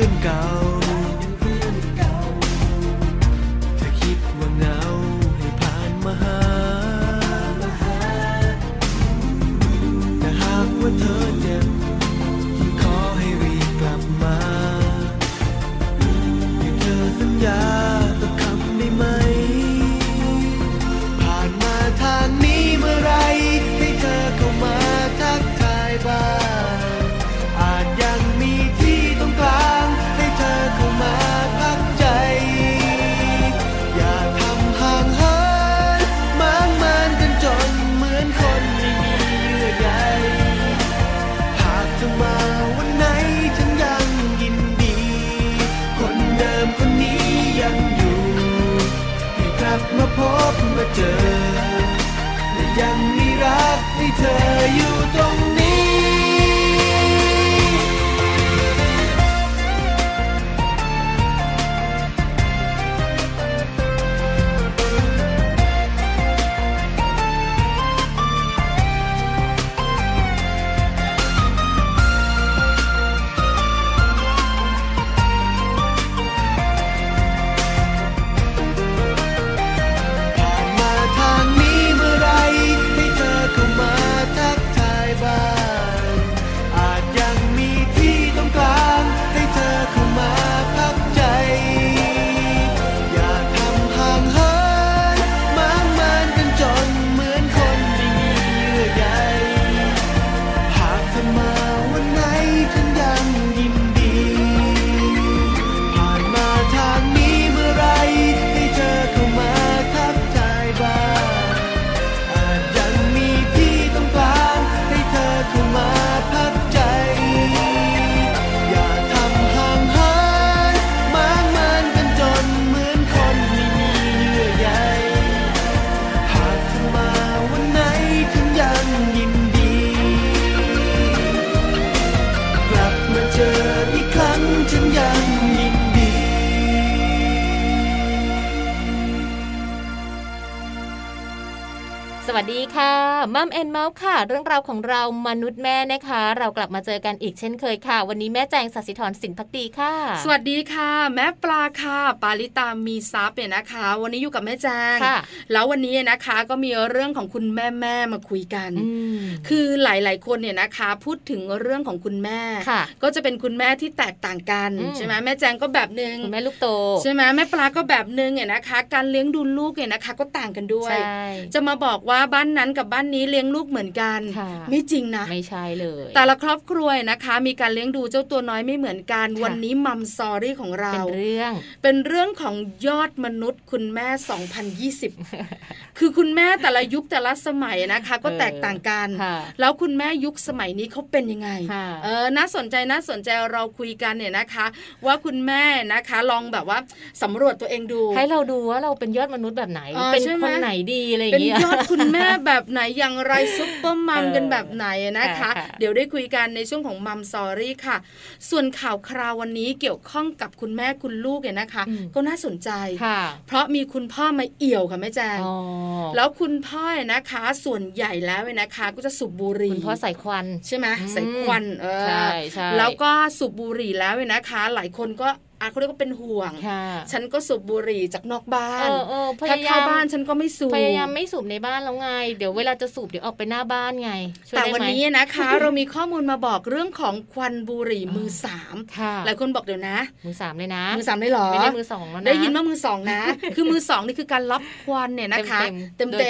dương cao มัมแอนเมาส์ค่ะ เรื่องราวของเรามนุษย์แม่นะคะ เรากลับมาเจอกันอีกเช่นเคยค่ะ วันนี้แม่แจงสัสิธรสินพักดีค่ะ สวัสดีค่ะ แม่ปลาค่ะ ปาลิตามีซับเนี่ยนะคะ วันนี้อยู่กับแม่แจงแล้ววันนี้นะคะก็มีเรื่องของคุณแม่แม่มาคุยกัน คือหลาย ๆ คนเนี่ยนะคะ พูดถึงเรื่องของคุณแม่ ก็จะเป็นคุณแม่ที่แตกต่างกันใช่ไหมแม่แจงก็แบบนึงคุณแม่ลูกโตใช่ไหมแม่ปลาก็แบบนึงเนี่ยนะคะ การเลี้ยงดูลูกเนี่ยนะคะ ก็ต่างกันด้วย จะมาบอกว่าว่าบ้านนั้นกับบ้านนี้เลี้ยงลูกเหมือนกัน ไม่จริงนะ ไม่ใช่เลย แต่ละครอบครัวนะคะ มีการเลี้ยงดูเจ้าตัวน้อยไม่เหมือนกัน วันนี้มัมซอรี่ของเรา เป็นเรื่อง เป็นเรื่องของยอดมนุษย์คุณแม่ 2020 คือคุณแม่แต่ละยุคแต่ละสมัยนะคะ ก็แตกต่างกัน แล้วคุณแม่ยุคสมัยนี้เขาเป็นยังไง เออ น่าสนใจน่าสนใจเราคุยกันเนี่ยนะคะ ว่าคุณแม่นะคะลองแบบว่าสำรวจตัวเองดู ให้เราดูว่าเราเป็นยอดมนุษย์แบบไหน เป็นคนไหนดีอะไรอย่างเงี้ยเป็นยอดคุณแม่แบบไหนอย่างไรซุปเปอร์มัมกันแบบไหนนะคะ เดี๋ยวได้คุยกันในช่วงของมัมซอรี่ค่ะ ส่วนข่าวคราววันนี้เกี่ยวข้องกับคุณแม่คุณลูกเนี่ยนะคะ ก็น่าสนใจ เพราะมีคุณพ่อมาเอี่ยวค่ะแม่แจงแล้วคุณพ่อนะคะ ส่วนใหญ่แล้วนะคะ ก็จะสูบบุหรี่คุณพ่อใส่ควันใช่ไหมใส่ควันเออแล้วก็สูบบุหรี่แล้วนะคะ หลายคนก็ อาเขาเรียกว่าเป็นห่วง ฉันก็สูบบุหรี่จากนอกบ้านถ้าเข้าบ้านฉันก็ไม่สูบ พยายามไม่สูบในบ้านแล้วไง เดี๋ยวเวลาจะสูบเดี๋ยวออกไปหน้าบ้านไง แต่วันนี้นะคะ เรามีข้อมูลมาบอกเรื่องของควันบุหรี่มือสามหลายคนบอกเดี๋ยวนะ มือสามเลยนะ มือสามได้หรอ ไม่ได้มือสองแล้วนะ ได้ยินว่ามือสองนะ คือมือสองนี่คือการรับควันเนี่ยนะคะ เต็มเต็ม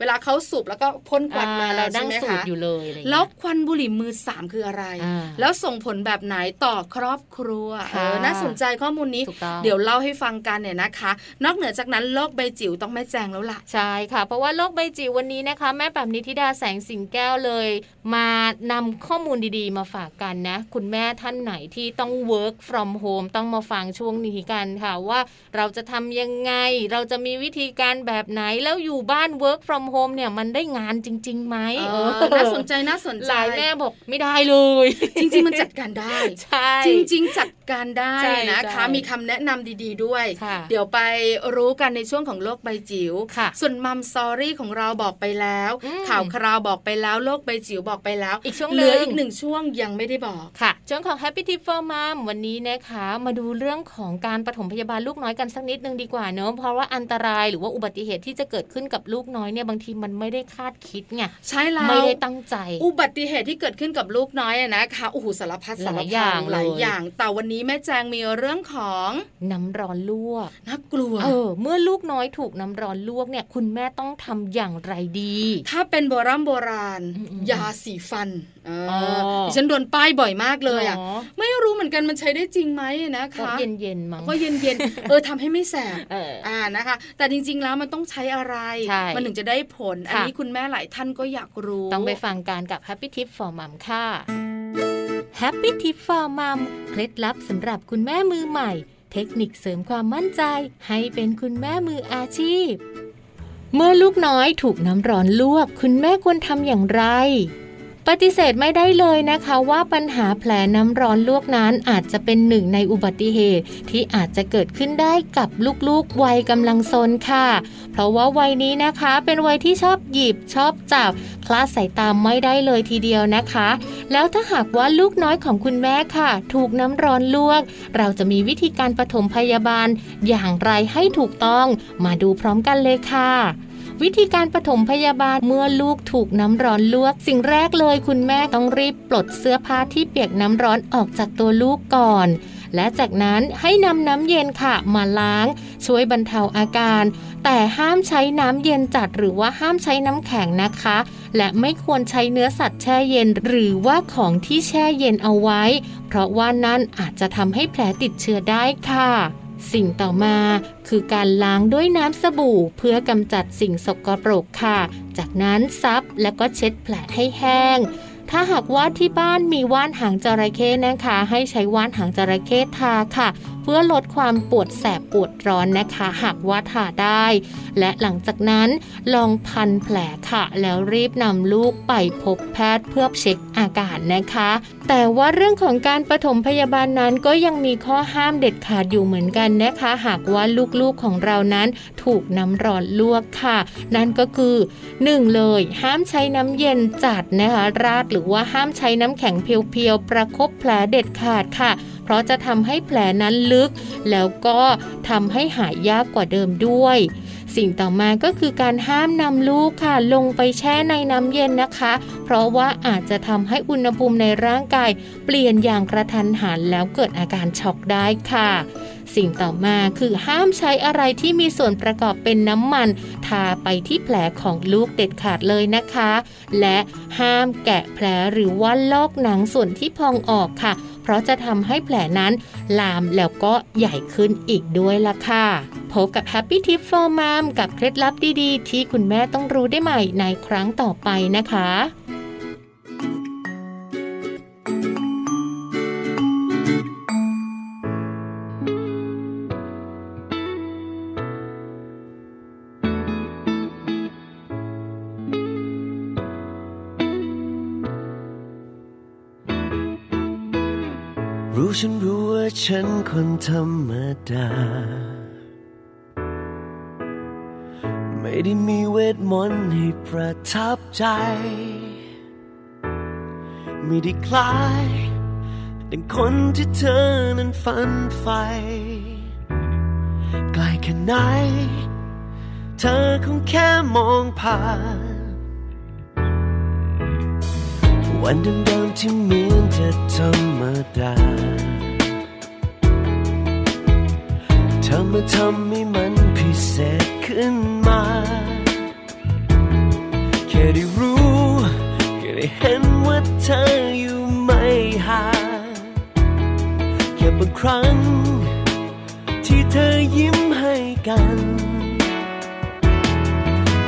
เวลาเขาสูบแล้วก็พ่นควันมาเราดั้งสูบอยู่เลย แล้วควันบุหรี่มือสามคืออะไร แล้วส่งผลแบบไหนต่อครอบครัวน่าสนใจข้อมูลนี้ เดี๋ยวเล่าให้ฟังกันเนี่ยนะคะ นอกเหนือจากนั้นโลกใบจิ๋วต้องแม่แจงแล้วล่ะ ใช่ค่ะ เพราะว่าโลกใบจิ๋ววันนี้นะคะ แม่แบบนิธิดาแสงสิงแก้วเลย มานำข้อมูลดีๆ มาฝากกันนะ คุณแม่ท่านไหนที่ต้อง work from home ต้องมาฟังช่วงนี้กันค่ะว่าเราจะทำยังไง เราจะมีวิธีการแบบไหนแล้วอยู่บ้าน work from home เนี่ยมันได้งานจริงๆไหมเออน่าสนใจน่าสนใจหลายแม่บอกไม่ได้เลย จริงๆมันจัดการได้ ใช่ จริง ๆ จัดการได้นะคะ มีคำแนะนำดีๆด้วย เดี๋ยวไปรู้กันในช่วงของโลกใบจิ๋ว ส่วนมัมซอรี่ของเราบอกไปแล้ว ข่าวคราวบอกไปแล้วโลกใบจิ๋วบอกไปแล้ว อีกช่วงเหลืออีกหนึ่งช่วงยังไม่ได้บอกค่ะช่วงของ Happy Tip for Mom วันนี้นะคะ มาดูเรื่องของการปฐมพยาบาลลูกน้อยกันสักนิดนึงดีกว่าเนอะเพราะว่าอันตรายหรือว่าอุบัติเหตุที่จะเกิดขึ้นกับลูกน้อยเนี่ยบางทีมันไม่ได้คาดคิดไงใช่แล้วไม่ได้ตั้งใจ อุบัติเหตุที่เกิดขึ้นกับลูกน้อยนะคะโอ้โหสารพัดสารพัดหลายอย่าง แต่วันนี้แม่แจงมีเรื่องของน้ำร้อนลวกน่ากลัวเออเมื่อลูกน้อยถูกน้ำร้อนลวกเนี่ย คุณแม่ต้องทำอย่างไรดี ถ้าเป็นโบราณโบราณ ยาสีฟันดิฉันโดนป้ายบ่อยมากเลยอะไม่รู้เหมือนกันมันใช้ได้จริงไหมนะคะเย็นเย็นมั้งก็เย็นเย็นเออทำให้ไม่แสบอ่านะคะ แต่จริง ๆ แล้วมันต้องใช้อะไร มันถึงจะได้ผล อันนี้คุณแม่หลายท่านก็อยากรู้ ต้องไปฟังการกับ Happy Tip for Mom ค่ะ Happy Tip for Mom เคล็ดลับสำหรับคุณแม่มือใหม่ เทคนิคเสริมความมั่นใจ ให้เป็นคุณแม่มืออาชีพ เมื่อลูกน้อยถูกน้ำร้อนลวก คุณแม่ควรทำอย่างไร ปฏิเสธไม่ได้เลยนะคะว่าปัญหาแผลน้ำร้อนลวกนั้นอาจจะเป็นหนึ่งในอุบัติเหตุที่อาจจะเกิดขึ้นได้กับลูกๆวัยกำลังซนค่ะ เพราะว่าวัยนี้นะคะเป็นวัยที่ชอบหยิบชอบจับคลาดสายตามไม่ได้เลยทีเดียวนะคะ แล้วถ้าหากว่าลูกน้อยของคุณแม่ค่ะ ถูกน้ำร้อนลวก เราจะมีวิธีการปฐมพยาบาลอย่างไรให้ถูกต้องมาดูพร้อมกันเลยค่ะ วิธีการปฐมพยาบาลเมื่อลูกถูกน้ำร้อนลวก สิ่งแรกเลยคุณแม่ต้องรีบปลดเสื้อผ้าที่เปียกน้ำร้อนออกจากตัวลูกก่อน และจากนั้นให้นำน้ำเย็นค่ะมาล้าง ช่วยบรรเทาอาการ แต่ห้ามใช้น้ำเย็นจัดหรือว่าห้ามใช้น้ำแข็งนะคะ และไม่ควรใช้เนื้อสัตว์แช่เย็น หรือว่าของที่แช่เย็นเอาไว้ เพราะว่านั่นอาจจะทำให้แผลติดเชื้อได้ค่ะ สิ่งต่อมาคือการล้างด้วยน้ำสบู่ เพื่อกำจัดสิ่งสกปรกค่ะ จากนั้นซับแล้วก็เช็ดแผลให้แห้ง ถ้าหากว่าที่บ้านมีว่านหางจระเข้นะคะ ให้ใช้ว่านหางจระเข้ทาค่ะ พื่อลดความปวดแสบปวดร้อนนะคะ หากว่าทาได้ และหลังจากนั้นลองพันแผลค่ะ แล้วรีบนำลูกไปพบแพทย์เพื่อเช็คอาการนะคะ แต่ว่าเรื่องของการปฐมพยาบาลนั้นก็ยังมีข้อห้ามเด็ดขาดอยู่เหมือนกันนะคะ หากว่าลูกๆของเรานั้นถูกน้ำร้อนลวกค่ะ นั่นก็คือ 1 เลย ห้ามใช้น้ำเย็นจัดนะคะ ราดหรือว่าห้ามใช้น้ำแข็งเพียวๆประครบแผลเด็ดขาดค่ะ เพราะจะทำให้แผลนั้นลึก แล้วก็ทำให้หายยากกว่าเดิมด้วย สิ่งต่อมาก็คือการห้ามนำลูกค่ะ ลงไปแช่ในน้ำเย็นนะคะ เพราะว่าอาจจะทำให้อุณหภูมิในร่างกาย เปลี่ยนอย่างกระทันหันแล้วเกิดอาการช็อกได้ค่ะ สิ่งต่อมาคือห้ามใช้อะไรที่มีส่วนประกอบเป็นน้ำมัน ทาไปที่แผลของลูกเด็ดขาดเลยนะคะ และห้ามแกะแผลหรือว่าลอกหนังส่วนที่พองออกค่ะ เพราะจะทำให้แผลนั้นลามแล้วก็ใหญ่ขึ้นอีกด้วยล่ะค่ะ พบกับ Happy Tip for Mom กับเคล็ดลับดีๆ ที่คุณแม่ต้องรู้ได้ใหม่ในครั้งต่อไปนะคะ ฉันคนธรรมดา ไม่ได้มีเวทมนต์ให้ประทับใจ ไม่ได้คล้าย ดังคนที่เธอนั้นฝันใฝ่ไกลแค่ไหน เธอคงแค่มองผ่านวันเดิมๆที่เหมือนจะธรรมดา มาทำให้มันพิเศษขึ้นมา แค่ได้รู้แค่ได้เห็นว่าเธออยู่ไม่ห่างแค่บางครั้ง ที่เธอยิ้มให้กัน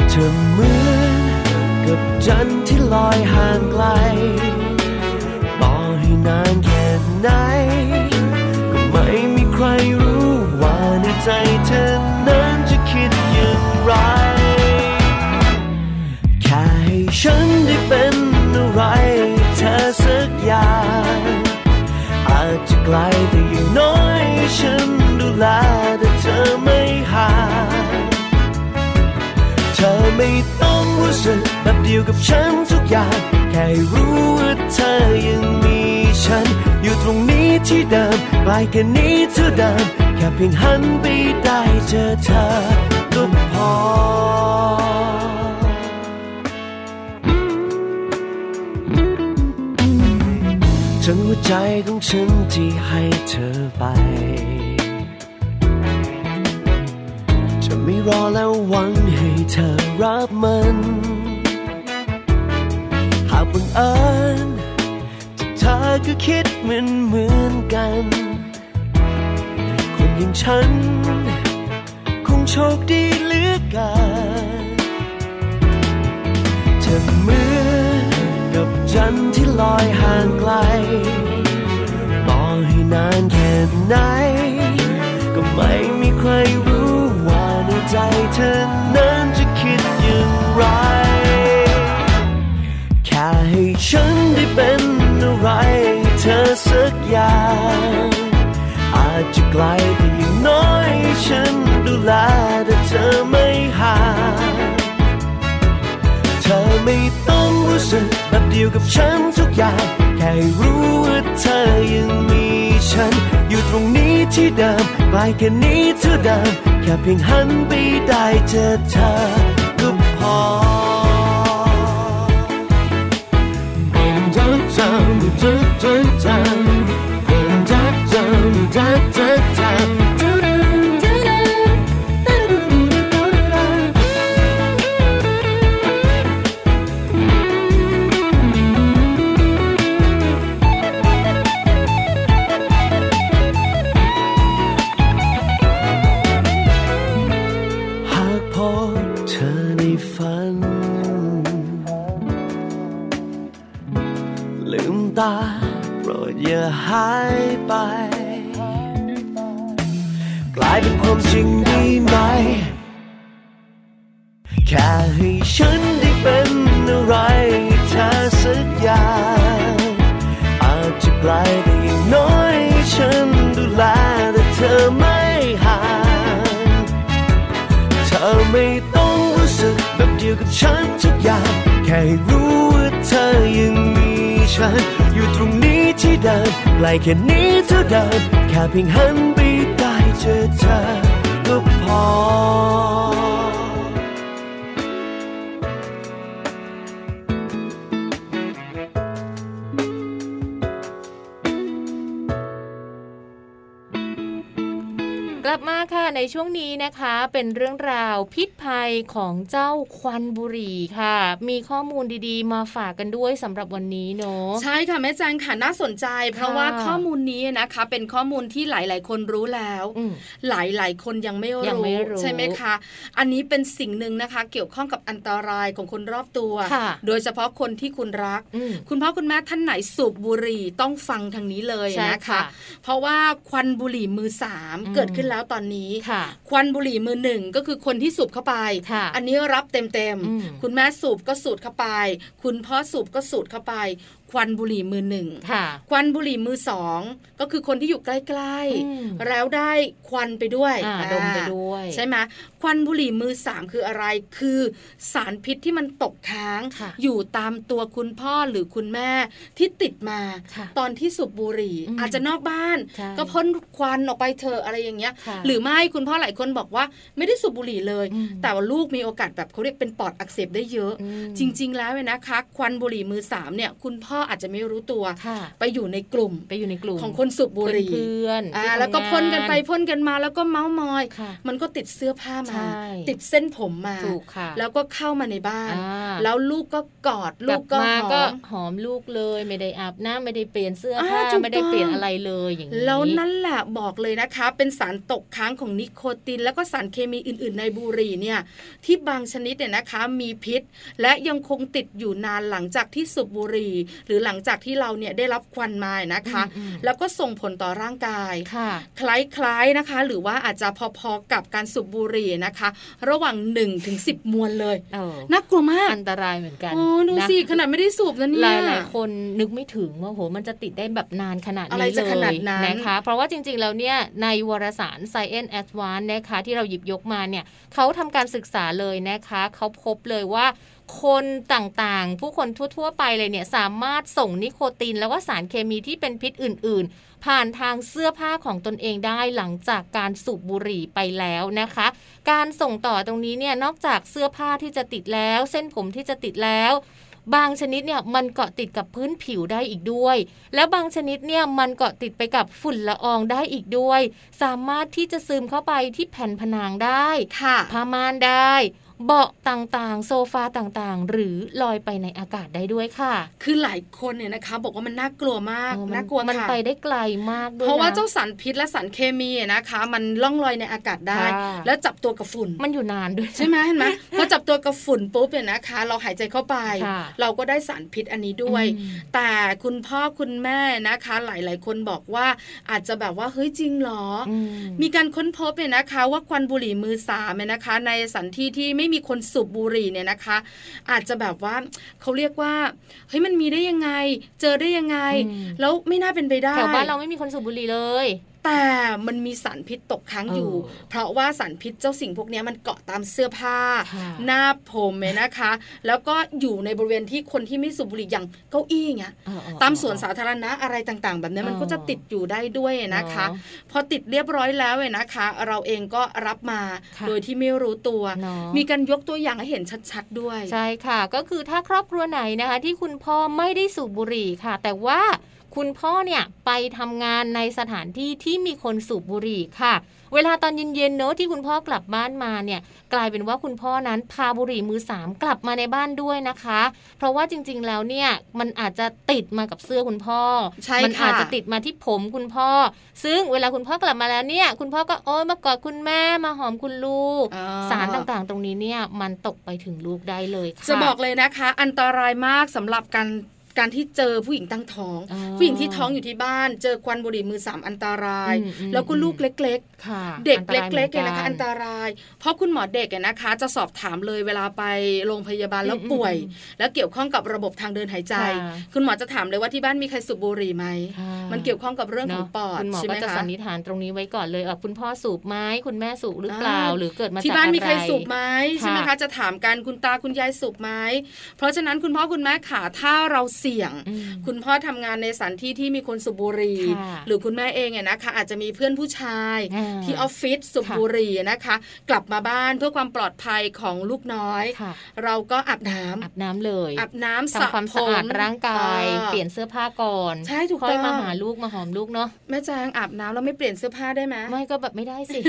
เธอเหมือนกับจันทร์ที่ลอยห่างไกลต่อให้นานแค่ไหน ก็ไม่มีใครรู้ ใจเธอนั้นจะคิดอย่างไร แค่ให้ฉันได้เป็นอะไรเธอสักอย่าง อาจจะไกลแต่อย่างน้อยฉันดูแลแต่เธอไม่ห่างเธอไม่ต้องรู้สึกแบบเดียวกับฉันทุกอย่าง แค่รู้ว่าเธอยังมีฉันอยู่ตรงนี้ ที่เดิมไกลแค่นี้เท่าเดิมแค่เพียงหันไปได้เจอเธอก็พอทั้งหัวใจของฉันที่ให้เธอไปจะไม่รอแล้วหวังให้เธอรับมัน หากบังเอิญ เธอก็คิดเหมือนเหมือนกัน คนอย่างฉัน คงโชคดีเหลือเกินเธอเหมือนกับจันทร์ที่ลอยห่างไกล ต่อให้นานแค่ไหน ก็ไม่มีใครรู้ว่าในใจเธอ ลแต่อย่างน้อยฉันดูแลแต่เธอไม่ห่างเธอไม่ต้องรู้สึกแบบเดียวกับฉันทุกอย่าง แค่รู้ว่าเธอยังมีฉัน อยู่ตรงนี้ที่เดิมไกลแค่นี้เท่าเดิมแค่เพียงหันไปได้เจอเธอก็พอห หายไป กลายเป็นความจริงได้ไหม แค่ให้ฉันได้เป็นอะไรเธอสักอย่างอาจจะไกลแต่อย่างน้อยฉันดูแลแต่เธอไม่ห่างเธอไม่ต้องรู้สึกแบบเดียวกับฉันทุกอย่าง แค่รู้ว่าเธอยังมีฉัน อยู่ตรงนี้ที่เดิม ไกลแค่นี้เท่าเดิมแค่เพียงหันไปได้เจอเธอก็พอ ในช่วงนี้นะคะเป็นเรื่องราวพิษภัยของเจ้าควันบุหรี่ค่ะ มีข้อมูลดีๆ มาฝากกันด้วยสำหรับวันนี้เนาะใช่ค่ะแม่แจงค่ะน่าสนใจ เพราะว่าข้อมูลนี้นะคะ เป็นข้อมูลที่หลาย ๆ คนรู้แล้ว หลายๆ คนยังไม่รู้ใช่ไหมคะอันนี้เป็นสิ่งหนึ่งนะคะ เกี่ยวข้องกับอันตรายของคนรอบตัว โดยเฉพาะคนที่คุณรัก คุณพ่อคุณแม่ท่านไหนสูบบุหรี่ต้องฟังทางนี้เลยนะคะ เพราะว่าควันบุหรี่มือสามเกิดขึ้นแล้วตอนนี้ควันบุหรี่มือหนึ่งก็คือคนที่สูบเข้าไป อันนี้รับเต็มๆ คุณแม่สูบก็สูดเข้าไป คุณพ่อสูบก็สูดเข้าไป ควันบุหรี่มือหนึ่งควันบุหรี่มือสองก็คือคนที่อยู่ใกล้ๆ แล้วได้ควันไปด้วยดมไปด้วย ใช่ไหมควันบุหรี่มือสามคืออะไร คือสารพิษที่มันตกค้าง อยู่ตามตัวคุณพ่อหรือคุณแม่ที่ติดมา ตอนที่สูบบุหรี่ อาจจะนอกบ้าน ก็พ่นควันออกไปเถอะอะไรอย่างเงี้ย หรือไม่คุณพ่อหลายคนบอกว่าไม่ได้สูบบุหรี่เลย แต่ว่าลูกมีโอกาสแบบเขาเรียกเป็นปอดอักเสบได้เยอะ จริง ๆ แล้วเนะคะ ควันบุหรี่มือสามเนี่ยคุณพ่ออาจจะไม่รู้ตัว ไปอยู่ในกลุ่มไปอยู่ในกลุ่มของคนสูบบุหรี่เพื่อนอ่าแล้วก็พ่นกันไปพ่นกันมาแล้วก็เมาส์มอย มันก็ติดเสื้อผ้ามา ติดเส้นผมมา แล้วก็เข้ามาในบ้าน แล้วลูกก็กอดลูกก็หอมหอมลูกเลย ไม่ได้อาบน้ำไม่ได้เปลี่ยนเสื้อผ้าไม่ได้เปลี่ยนอะไรเลยอย่างนี้แล้วนั่นแหละบอกเลยนะคะ เป็นสารตกค้างของนิโคติน แล้วก็สารเคมีอื่น ๆ ในบุหรี่เนี่ยที่บางชนิดเนี่ยนะคะมีพิษ และยังคงติดอยู่นานหลังจากที่สูบบุหรี่ หรือหลังจากที่เราเนี่ยได้รับควันมานะคะ แล้วก็ส่งผลต่อร่างกายคล้ายๆนะคะ หรือว่าอาจจะพอๆกับการสูบบุหรี่นะคะ ระหว่าง1นถึงสิมวลเลยน่ากลัวมากอันตรายเหมือนกันโอ้ดูสิขนาดไม่ได้สูบนะเนี่ยหลายๆคนนึกไม่ถึงว่าโหมันจะติดได้แบบนานขนาดนี้เลยนะคะ เพราะว่าจริงๆแล้วเนี่ยในวารสาร Science Advance นะคะที่เราหยิบยกมาเนี่ยเขาทำการศึกษาเลยนะคะเขาพบเลยว่า คนต่างๆ ผู้คนทั่ว ๆ ไปเลยเนี่ยสามารถส่งนิโคติน แล้วก็สารเคมีที่เป็นพิษอื่น ๆ ผ่านทางเสื้อผ้าของตนเองได้หลังจากการสูบบุหรี่ไปแล้วนะคะ การส่งต่อตรงนี้เนี่ยนอกจากเสื้อผ้าที่จะติดแล้ว เส้นผมที่จะติดแล้วบางชนิดเนี่ยมันเกาะติดกับพื้นผิวได้อีกด้วย แล้วบางชนิดเนี่ยมันเกาะติดไปกับฝุ่นละอองได้อีกด้วย สามารถที่จะซึมเข้าไปที่แผ่นผนังได้ค่ะผ้าม่านได้ เบาะต่างๆ โซฟาต่างๆ หรือลอยไปในอากาศได้ด้วยค่ะ คือหลายคนเนี่ยนะคะ บอกว่ามันน่ากลัวมากน่ากลัวมันไปได้ไกลมากด้วยเพราะว่าเจ้าสารพิษและสารเคมีนะคะ มันล่องลอยในอากาศได้ แล้วจับตัวกับฝุ่นมันอยู่นานด้วยใช่ไหมเห็นไหมพอจับตัวกับฝุ่นปุ๊บเนี่ยนะคะ เราหายใจเข้าไป เราก็ได้สารพิษอันนี้ด้วย แต่คุณพ่อคุณแม่นะคะ หลายๆ คนบอกว่าอาจจะแบบว่าเฮ้ยจริงหรอ มีการค้นพบเนี่ยนะคะ ว่าควันบุหรี่มือสามเนี่ยนะคะ ในสันที่ที่ไม่มีคนสูบบุหรี่เนี่ยนะคะ อาจจะแบบว่าเขาเรียกว่าเฮ้ยมันมีได้ยังไง เจอได้ยังไง แล้วไม่น่าเป็นไปได้แถวบ้านเราไม่มีคนสูบบุหรี่เลย แต่มันมีสารพิษตกค้างอยู่ เพราะว่าสารพิษเจ้าสิ่งพวกนี้มันเกาะตามเสื้อผ้า หน้าผมเนี่ยนะคะ แล้วก็อยู่ในบริเวณที่คนที่ไม่สูบบุหรี่อย่างเก้าอี้เงี้ยตามสวนสาธารณะอะไรต่างๆ แบบนี้มันก็จะติดอยู่ได้ด้วยนะคะ พอติดเรียบร้อยแล้วเนี่ยนะคะ เราเองก็รับมาโดยที่ไม่รู้ตัว มีการยกตัวอย่างให้เห็นชัดๆด้วย ใช่ค่ะ ก็คือถ้าครอบครัวไหนนะคะ ที่คุณพ่อไม่ได้สูบบุหรี่ค่ะ แต่ว่า คุณพ่อเนี่ยไปทำงานในสถานที่ที่มีคนสูบบุหรี่ค่ะ เวลาตอนเย็นๆเนอะที่คุณพ่อกลับบ้านมาเนี่ยกลายเป็นว่าคุณพ่อนั้นพาบุหรี่มือสามกลับมาในบ้านด้วยนะคะ เพราะว่าจริงๆแล้วเนี่ยมันอาจจะติดมากับเสื้อคุณพ่อ มันอาจจะติดมาที่ผมคุณพ่อ ซึ่งเวลาคุณพ่อกลับมาแล้วเนี่ย คุณพ่อก็โอ้ยมากอดคุณแม่มาหอมคุณลูก สารต่างๆ ตรงนี้เนี่ยมันตกไปถึงลูกได้เลยค่ะจะบอกเลยนะคะ อันตรายมากสำหรับการ การที่เจอผู้หญิงตั้งท้อง ผู้หญิงที่ท้องอยู่ที่บ้าน เจอควันบุหรี่มือสามอันตราย แล้วก็ลูกเล็กๆเด็กเล็กๆเนี่ยนะคะอันตราย เพราะคุณหมอเด็กนะคะ จะสอบถามเลยเวลาไปโรงพยาบาลแล้วป่วย แล้วเกี่ยวข้องกับระบบทางเดินหายใจ คุณหมอจะถามเลยว่าที่บ้านมีใครสูบบุหรี่ไหมมันเกี่ยวข้องกับเรื่องของปอดใช่ไหมคะคุณหมอก็จะสันนิษฐานตรงนี้ไว้ก่อนเลยคุณพ่อสูบไหมคุณแม่สูบหรือเปล่าหรือเกิดมาที่บ้านมีใครสูบไหมใช่ไหมคะจะถามกันคุณตาคุณยายสูบไหมเพราะฉะนั้นคุณพ่อคุณแม่ขาถ้าเราเสี่ยง คุณพ่อทำงานในสถานที่ที่มีคนสูบบุหรี่หรือคุณแม่เองเนี่ยนะคะ อาจจะมีเพื่อนผู้ชายที่ออฟฟิศสูบบุหรี่นะคะ กลับมาบ้านเพื่อความปลอดภัยของลูกน้อย เราก็อาบน้ำอาบน้ำเลยอาบน้ำทำความสะอาดร่างกาย เปลี่ยนเสื้อผ้าก่อนใช่ถูกต้องค่อยมาหาลูกมาหอมลูกเนาะแม่แจงอาบน้ำแล้วไม่เปลี่ยนเสื้อผ้าได้ไหมไม่ก็แบบไม่ได้สิ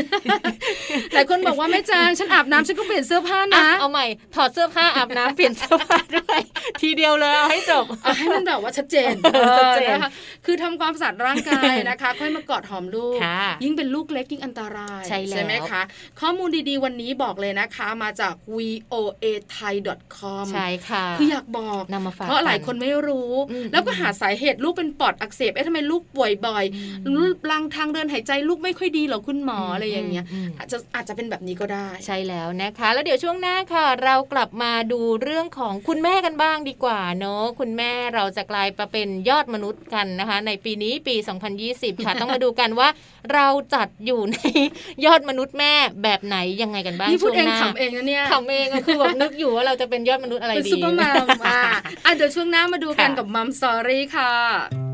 หลายคนบอกว่าแม่แจงฉันอาบน้ำฉันก็เปลี่ยนเสื้อผ้านะ เอาใหม่ถอดเสื้อผ้าอาบน้ำเปลี่ยนเสื้อผ้าด้วยทีเดียวเลยเอาให้จบเอาให้มันแบบว่าชัดเจนชัดเจนนะคะคือทำความสะอาดร่างกายนะคะ ค่อยมากอดหอมลูก ยิ่งเป็นลูกเล็กยิ่งอันตรายใช่ไหมคะข้อมูลดีๆวันนี้บอกเลยนะคะมาจาก voa thai com ใช่ค่ะคืออยากบอกนำมาฝากเพราะหลายคนไม่รู้ แล้วก็หาสาเหตุลูกเป็นปอดอักเสบเอ๊ะทำไมลูกป่วยบ่อยลังทางเดินหายใจลูกไม่ค่อยดีหรอคุณหมออะไรอย่างเงี้ยอาจจะอาจจะเป็นแบบนี้ก็ได้ ใช่แล้วนะคะ แล้วเดี๋ยวช่วงหน้าค่ะ เรากลับมาดูเรื่องของคุณแม่กันบ้างดีกว่าเนาะคุณแม่เราจะกลายมาเป็นยอดมนุษย์กันนะคะ ในปีนี้ปี 2020 ค่ะ ต้องมาดูกันว่าเราจัดอยู่ในยอดมนุษย์แม่แบบไหนยังไงกันบ้างช่วงหน้าขำเองนะเนี่ยขำเองคือแบบนึกอยู่ว่าเราจะเป็นยอดมนุษย์อะไรดีเป็น super momอะเดี๋ยวช่วงหน้ามาดูกันกับ Mom Story ค่ะ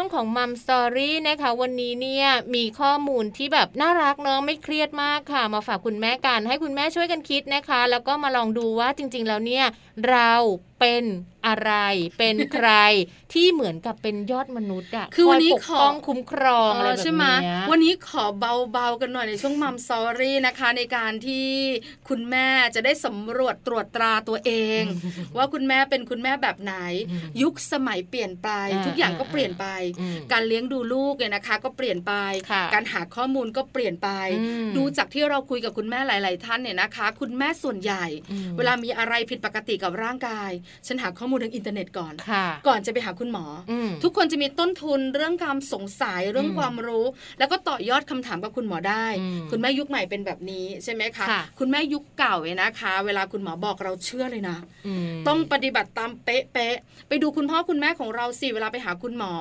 ช่วงของมัมสตอรี่นะคะวันนี้เนี่ยมีข้อมูลที่แบบน่ารักเนาะไม่เครียดมากค่ะ มาฝากคุณแม่กันให้คุณแม่ช่วยกันคิดนะคะ แล้วก็มาลองดูว่าจริง ๆ แล้วเนี่ยเรา เป็นอะไรเป็นใครที่เหมือนกับเป็นยอดมนุษย์อะคือวันนี้ขอป้องคุ้มครองอะไรแบบนี้วันนี้ขอเบาๆกันหน่อยในช่วงมัมซอรี่นะคะ ในการที่คุณแม่จะได้สำรวจตรวจตราตัวเอง ว่าคุณแม่เป็นคุณแม่แบบไหน ยุคสมัยเปลี่ยนไป ทุกอย่างก็เปลี่ยนไป การเลี้ยงดูลูกเนี่ยนะคะ ก็เปลี่ยนไป การหาข้อมูลก็เปลี่ยนไป ดูจากที่เราคุยกับคุณแม่หลาย ๆ ท่านเนี่ยนะคะ คุณแม่ส่วนใหญ่ เวลามีอะไรผิดปกติกับร่างกายฉันหาข้อมูลทางอินเทอร์เน็ตก่อน ก่อนจะไปหาคุณหมอ ทุกคนจะมีต้นทุนเรื่องความสงสัยเรื่องความรู้ แล้วก็ต่อยอดคำถามกับคุณหมอได้ คุณแม่ยุคใหม่เป็นแบบนี้ใช่ไหมคะ คุณแม่ยุคเก่าเนี่ยนะคะ เวลาคุณหมอบอกเราเชื่อเลยนะ ต้องปฏิบัติตามเป๊ะๆไปดูคุณพ่อคุณแม่ของเราสิเวลาไปหาคุณหมอ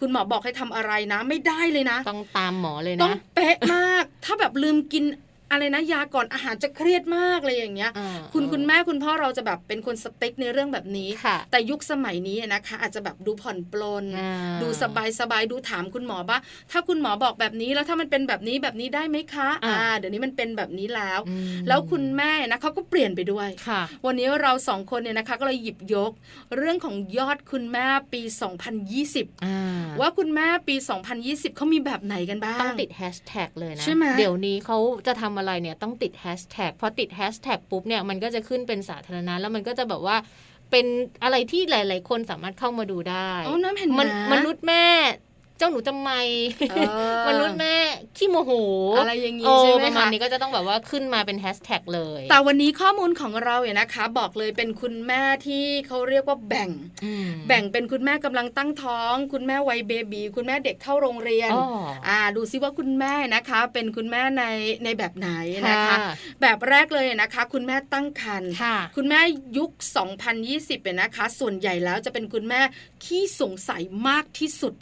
คุณหมอบอกให้ทำอะไรนะ ไม่ได้เลยนะ ต้องตามหมอเลยนะต้องเป๊ะมาก ถ้าแบบลืมกิน อะไรนะยาก่อนอาหารจะเครียดมากเลยอย่างเงี้ย คุณคุณแม่คุณพ่อเราจะแบบเป็นคนสติ๊กในเรื่องแบบนี้ แต่ยุคสมัยนี้นะคะอาจจะแบบดูผ่อนปลน ดูสบายสบายดูถามคุณหมอว่าถ้าคุณหมอบอกแบบนี้แล้วถ้ามันเป็นแบบนี้แบบนี้ได้ไหมคะอ่าเดี๋ยวนี้มันเป็นแบบนี้แล้ว แล้วคุณแม่นะเขาก็เปลี่ยนไปด้วยวันนี้เราสองคนเนี่ยนะคะก็เลยหยิบยกเรื่องของยอดคุณแม่ปี 2020 ว่าคุณแม่ปี 2020เขามีแบบไหนกันบ้างต้องติดแฮชแท็กเลยนะใช่ไหมเดี๋ยวนี้เขาจะทำอะไรเนี่ยต้องติดแฮชแท็กพอติดแฮชแท็กปุ๊บเนี่ยมันก็จะขึ้นเป็นสาธารณะแล้วมันก็จะแบบว่าเป็นอะไรที่หลาย ๆ คนสามารถเข้ามาดูได้มนุษย์แม่ เจ้าหนูจำไม่มนุษย์แม่ขี้โมโหอะไรอย่างนี้ใช่ไหมคะประมาณนี้ก็จะต้องแบบว่าขึ้นมาเป็นแฮชแท็กเลย แต่วันนี้ข้อมูลของเราเนี่ยนะคะ บอกเลยเป็นคุณแม่ที่เขาเรียกว่าแบ่ง แบ่งเป็นคุณแม่กำลังตั้งท้อง คุณแม่วัยเบบีคุณแม่เด็กเข้าโรงเรียนอ่าดูซิว่าคุณแม่นะคะ เป็นคุณแม่ในในแบบไหนนะคะ แบบแรกเลยนะคะ คุณแม่ตั้งครรภ์คุณแม่ยุค 2020เป็นนะคะ ส่วนใหญ่แล้วจะเป็นคุณแม่ ขี้สงสัยมากที่สุด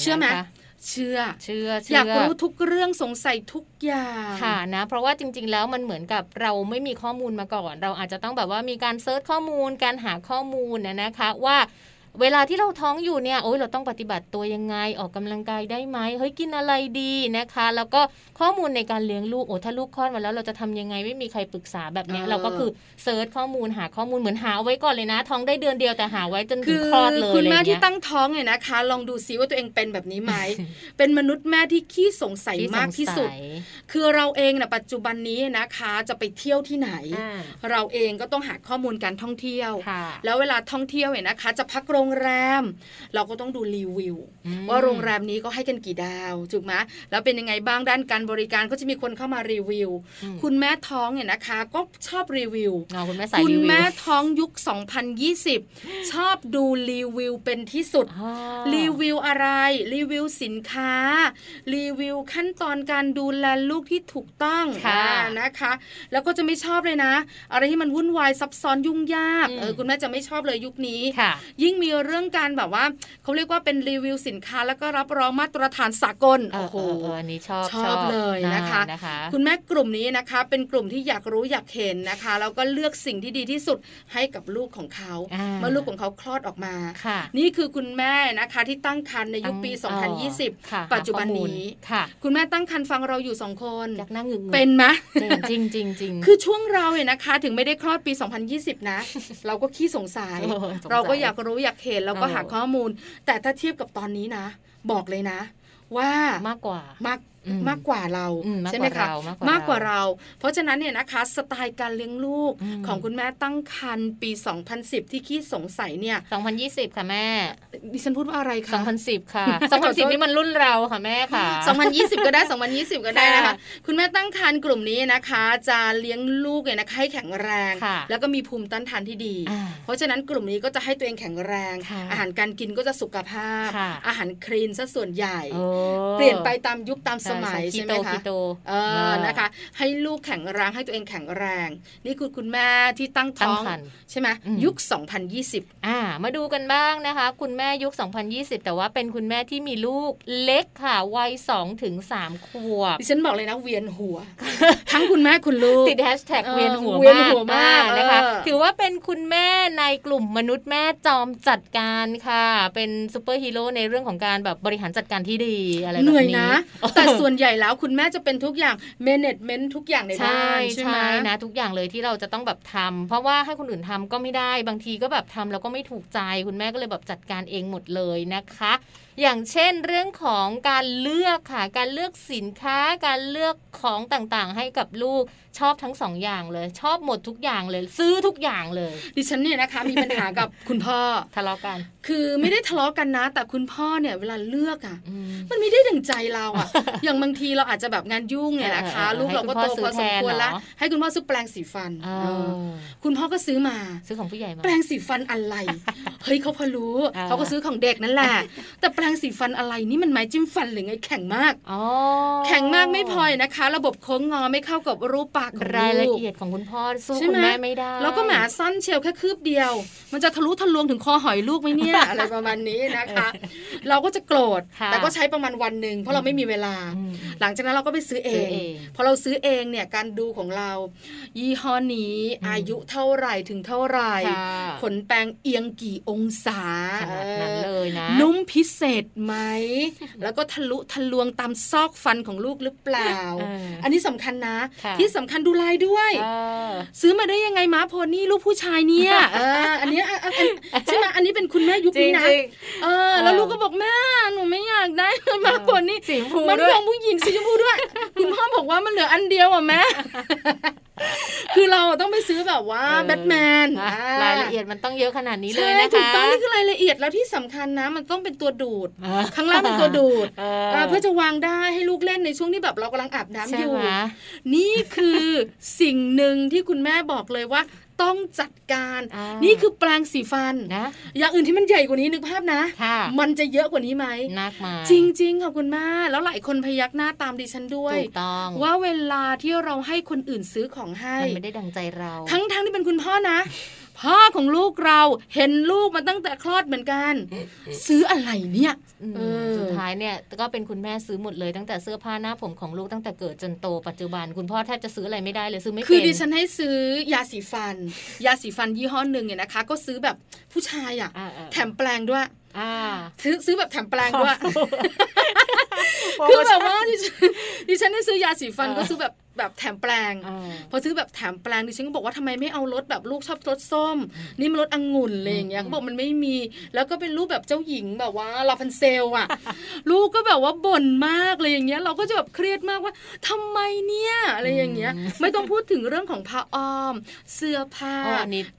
เชื่อไหมเชื่อเชื่ออยากรู้ทุกเรื่องสงสัยทุกอย่างค่ะนะ เพราะว่าจริง ๆ แล้วมันเหมือนกับเราไม่มีข้อมูลมาก่อน เราอาจจะต้องแบบว่ามีการเซิร์ชข้อมูลการหาข้อมูลนะนะคะว่า เวลาที่เราท้องอยู่เนี่ยโอ้ยเราต้องปฏิบัติตัวยังไงออกกำลังกายได้ไหมเฮ้ยกินอะไรดีนะคะ แล้วก็ข้อมูลในการเลี้ยงลูกโอ้ถ้าลูกคลอดมาแล้วเราจะทำยังไงไม่มีใครปรึกษาแบบนี้เราก็คือเซิร์ชข้อมูลหาข้อมูลเหมือนหาไว้ก่อนเลยนะ ท้องได้เดือนเดียวแต่หาไว้จนถึงคลอดเลยคุณแม่ที่ตั้งท้องเนี่ยนะคะ ลองดูซิว่าตัวเองเป็นแบบนี้ไหมเป็นมนุษย์แม่ที่ขี้สงสัยมากที่สุด คือเราเองนะปัจจุบันนี้นะคะจะไปเที่ยวที่ไหน เราเองก็ต้องหาข้อมูลการท่องเที่ยว แล้วเวลาท่องเที่ยวเนี่ยนะคะ จะพักโรงแรม เราก็ต้องดูรีวิว ว่าโรงแรมนี้ก็ให้กันกี่ดาวถูกไหมแล้วเป็นยังไงบ้างด้านการบริการก็จะมีคนเข้ามารีวิว คุณแม่ท้องเนี่ยนะคะ ก็ชอบรีวิวคุณแม่สายคุณแม่ท้องยุค 2020 ชอบดูรีวิวเป็นที่สุด รีวิวอะไร รีวิวสินค้า รีวิวขั้นตอนการดูแลลูกที่ถูกต้องนะคะ แล้วก็จะไม่ชอบเลยนะ อะไรที่มันวุ่นวายซับซ้อนยุ่งยากเออคุณแม่จะไม่ชอบเลยยุคนี้ ยิ่งมีเรื่องการแบบว่าเขาเรียกว่าเป็นรีวิวสินค้าแล้วก็รับรองมาตรฐานสากลโอ้โหอันนี้ชอบชอบเลยนะคะคะ คุณแม่กลุ่มนี้นะคะ เป็นกลุ่มที่อยากรู้อยากเห็นนะคะแล้วก็เลือกสิ่งที่ดีที่สุดให้กับลูกของเขาเมื่อลูกของเขาคลอดออกมา นี่คือคุณแม่นะคะที่ตั้งครรภ์ในยุคปี 2020 ปัจจุบันนี้คุณแม่ตั้งครรภ์ฟังเราอยู่สองคนอยากนั่งงเป็นไหมจริงจริงจริงคือช่วงเราเนี่ยนะคะ ถึงไม่ได้คลอดปี 2020 นะ เราก็ขี้สงสัย เราก็อยากรู้อยากเห็นแล้วก็หาข้อมูล แต่ถ้าเทียบกับตอนนี้นะ บอกเลยนะ ว่ามากกว่ามาก มากกว่าเราใช่ไหมคะมากกว่าเรา เพราะฉะนั้นเนี่ยนะคะสไตล์การเลี้ยงลูกของคุณแม่ตั้งครรภ์ปี 2010 ที่ขี้สงสัยเนี่ย 2020 ค่ะแม่ ดิฉันพูดว่าอะไรคะ2010 ค่ะ 2010 นี่มันรุ่นเราค่ะแม่ค่ะ 2020 ก็ได้ 2020 ก็ได้นะคะคุณแม่ตั้งครรภ์กลุ่มนี้นะคะ จะเลี้ยงลูกเนี่ยนะคะให้แข็งแรง แล้วก็มีภูมิต้านทานที่ดี เพราะฉะนั้นกลุ่มนี้ก็จะให้ตัวเองแข็งแรง อาหารการกินก็จะสุขภาพ อาหารคลีนซะส่วนใหญ่ เปลี่ยนไปตามยุคตามสมัยใช่ไหมคะเออนะคะ ให้ลูกแข็งแรงให้ตัวเองแข็งแรง นี่คือคุณแม่ที่ตั้งท้องใช่ไหมยุค 2020 อ่า มาดูกันบ้างนะคะ คุณแม่ยุค 2020 แต่ว่าเป็นคุณแม่ที่มีลูกเล็กค่ะวัย2ถึง3ขวบดิฉันบอกเลยนะเวียนหัว ทั้งคุณแม่คุณลูกติดแฮชแท็กเวียนหัวมากมากนะคะ ถือว่าเป็นคุณแม่ในกลุ่มมนุษย์แม่จอมจัดการค่ะ เป็นซูเปอร์ฮีโร่ในเรื่องของการแบบบริหารจัดการที่ดีอะไรแบบนี้เหนื่อยนะแต่ส่วนใหญ่แล้วคุณแม่จะเป็นทุกอย่าง management ทุกอย่างในบ้านใช่ไหมนะทุกอย่างเลยที่เราจะต้องแบบทำเพราะว่าให้คนอื่นทำก็ไม่ได้บางทีก็แบบทำแล้วก็ไม่ถูกใจ คุณแม่ก็เลยแบบจัดการเองหมดเลยนะคะอย่างเช่นเรื่องของการเลือกค่ะ การเลือกสินค้า การเลือกของต่างๆ ให้กับลูกชอบทั้งสองอย่างเลย ชอบหมดทุกอย่างเลย ซื้อทุกอย่างเลย ดิฉันเนี่ยนะคะ มีปัญหากับคุณพ่อทะเลาะกัน คือไม่ได้ทะเลาะกันนะ แต่คุณพ่อเนี่ยเวลาเลือกอะ มันไม่ได้ดังใจเราอะ อย่างบางทีเราอาจจะแบบงานยุ่งเนี่ยนะคะ ลูกเราก็โตพอสมควรแล้วให้คุณพ่อซื้อแปรงสีฟันคุณพ่อก็ซื้อมาซื้อของผู้ใหญ่มาแปรงสีฟันอะไรเฮ้ยเขาพอรู้เขาก็ซื้อของเด็กนั่นแหละแต่แปรงสีฟันอะไรนี่มันไม้จิ้มฟันหรือไงแข็งมากแข็งมากไม่พอนะคะ ระบบโค้งงอไม่เข้ากับรูปปากของลูกรายละเอียดของคุณพ่อสู้คุณแม่ไม่ได้ แล้วก็หมาสั้นเชลแค่คืบเดียว มันจะทะลุทะลวงถึงคอหอยลูกไหมเนี่ยอะไรประมาณนี้นะคะ เราก็จะโกรธแต่ก็ใช้ประมาณวันหนึ่งเพราะเราไม่มีเวลา หลังจากนั้นเราก็ไปซื้อเองพอเราซื้อเองเนี่ยการดูของเรา ยี่ห้อนี้อายุเท่าไหร่ถึงเท่าไหร่ขนแปรงเอียงกี่องศานั้นเลยนะนุ่มพิเศษไหม แล้วก็ทะลุทะลวงตามซอกฟันของลูกหรือเปล่า อันนี้สำคัญนะ ที่สำคัญดูลายด้วย ซื้อมาได้ยังไงม้าโพนี่ลูกผู้ชายเนี่ยอันนี้ใช่ไหมอันนี้เป็นคุณแม่ยุคนี้นะเออแล้วลูกก็บอกแม่หนูไม่อยากได้ม้าโพนี่มันของผู้หญิงสีชมพูด้วย คุณพ่อบอกว่ามันเหลืออันเดียวอะแม่คือเราต้องไปซื้อแบบว่าแบทแมนรายละเอียดมันต้องเยอะขนาดนี้เลยนะคะถูกต้องนี่คือรายละเอียดแล้วที่สำคัญนะ มันต้องเป็นตัวดูดข้างล่างเป็นตัวดูดเพื่อจะวางได้ให้ลูกเล่นในช่วงที่แบบเรากำลังอาบน้ำอยู่ นี่คือสิ่งหนึ่งที่คุณแม่บอกเลยว่าต้องจัดการ นี่คือแปลงสีฟันนะอย่างอื่นที่มันใหญ่กว่านี้นึกภาพนะ มันจะเยอะกว่านี้ไหมนักมาจริงๆค่ะคุณแม่แล้วหลายคนพยักหน้าตามดิฉันด้วยถูกต้องว่าเวลาที่เราให้คนอื่นซื้อของให้มันไม่ได้ดังใจเรา ทั้งๆที่เป็นคุณพ่อนะ พ่อของลูกเราเห็นลูกมาตั้งแต่คลอดเหมือนกัน ซื้ออะไรเนี่ยสุดท้ายเนี่ยก็เป็นคุณแม่ซื้อหมดเลยตั้งแต่เสื้อผ้าหน้าผมของลูกตั้งแต่เกิดจนโตปัจจุบัน คุณพ่อแทบจะซื้ออะไรไม่ได้เลยซื้อไม่เป็นคือดิฉันให้ซื้อยาสีฟัน ยาสีฟันยี่ห้อหนึ่งเนี่ยนะคะ ก็ซื้อแบบผู้ชายอะแถมแปลงด้วย ซื้อซื้อแบบแถมแปลงด้วยคือแบบว่าดิฉันได้ซื้อยาสีฟันก็ซื้อแบบแบบแถมแปลง พอซื้อแบบแถมแปลงดิฉันก็บอกว่าทำไมไม่เอารสแบบลูกชอบรสส้ม นี่มันรสองุ่นอะไรอย่างเงี้ยเขาบอกมันไม่มี แล้วก็เป็นรูปแบบเจ้าหญิงแบบว่าลาพันเซลอะ ลูกก็แบบว่าบ่นมากเลยอย่างเงี้ย เราก็จะแบบเครียดมากว่าทำไมเนี่ยอะไรอย่างเงี้ย ไม่ต้องพูดถึงเรื่องของผ้าอ้อม เสื้อผ้า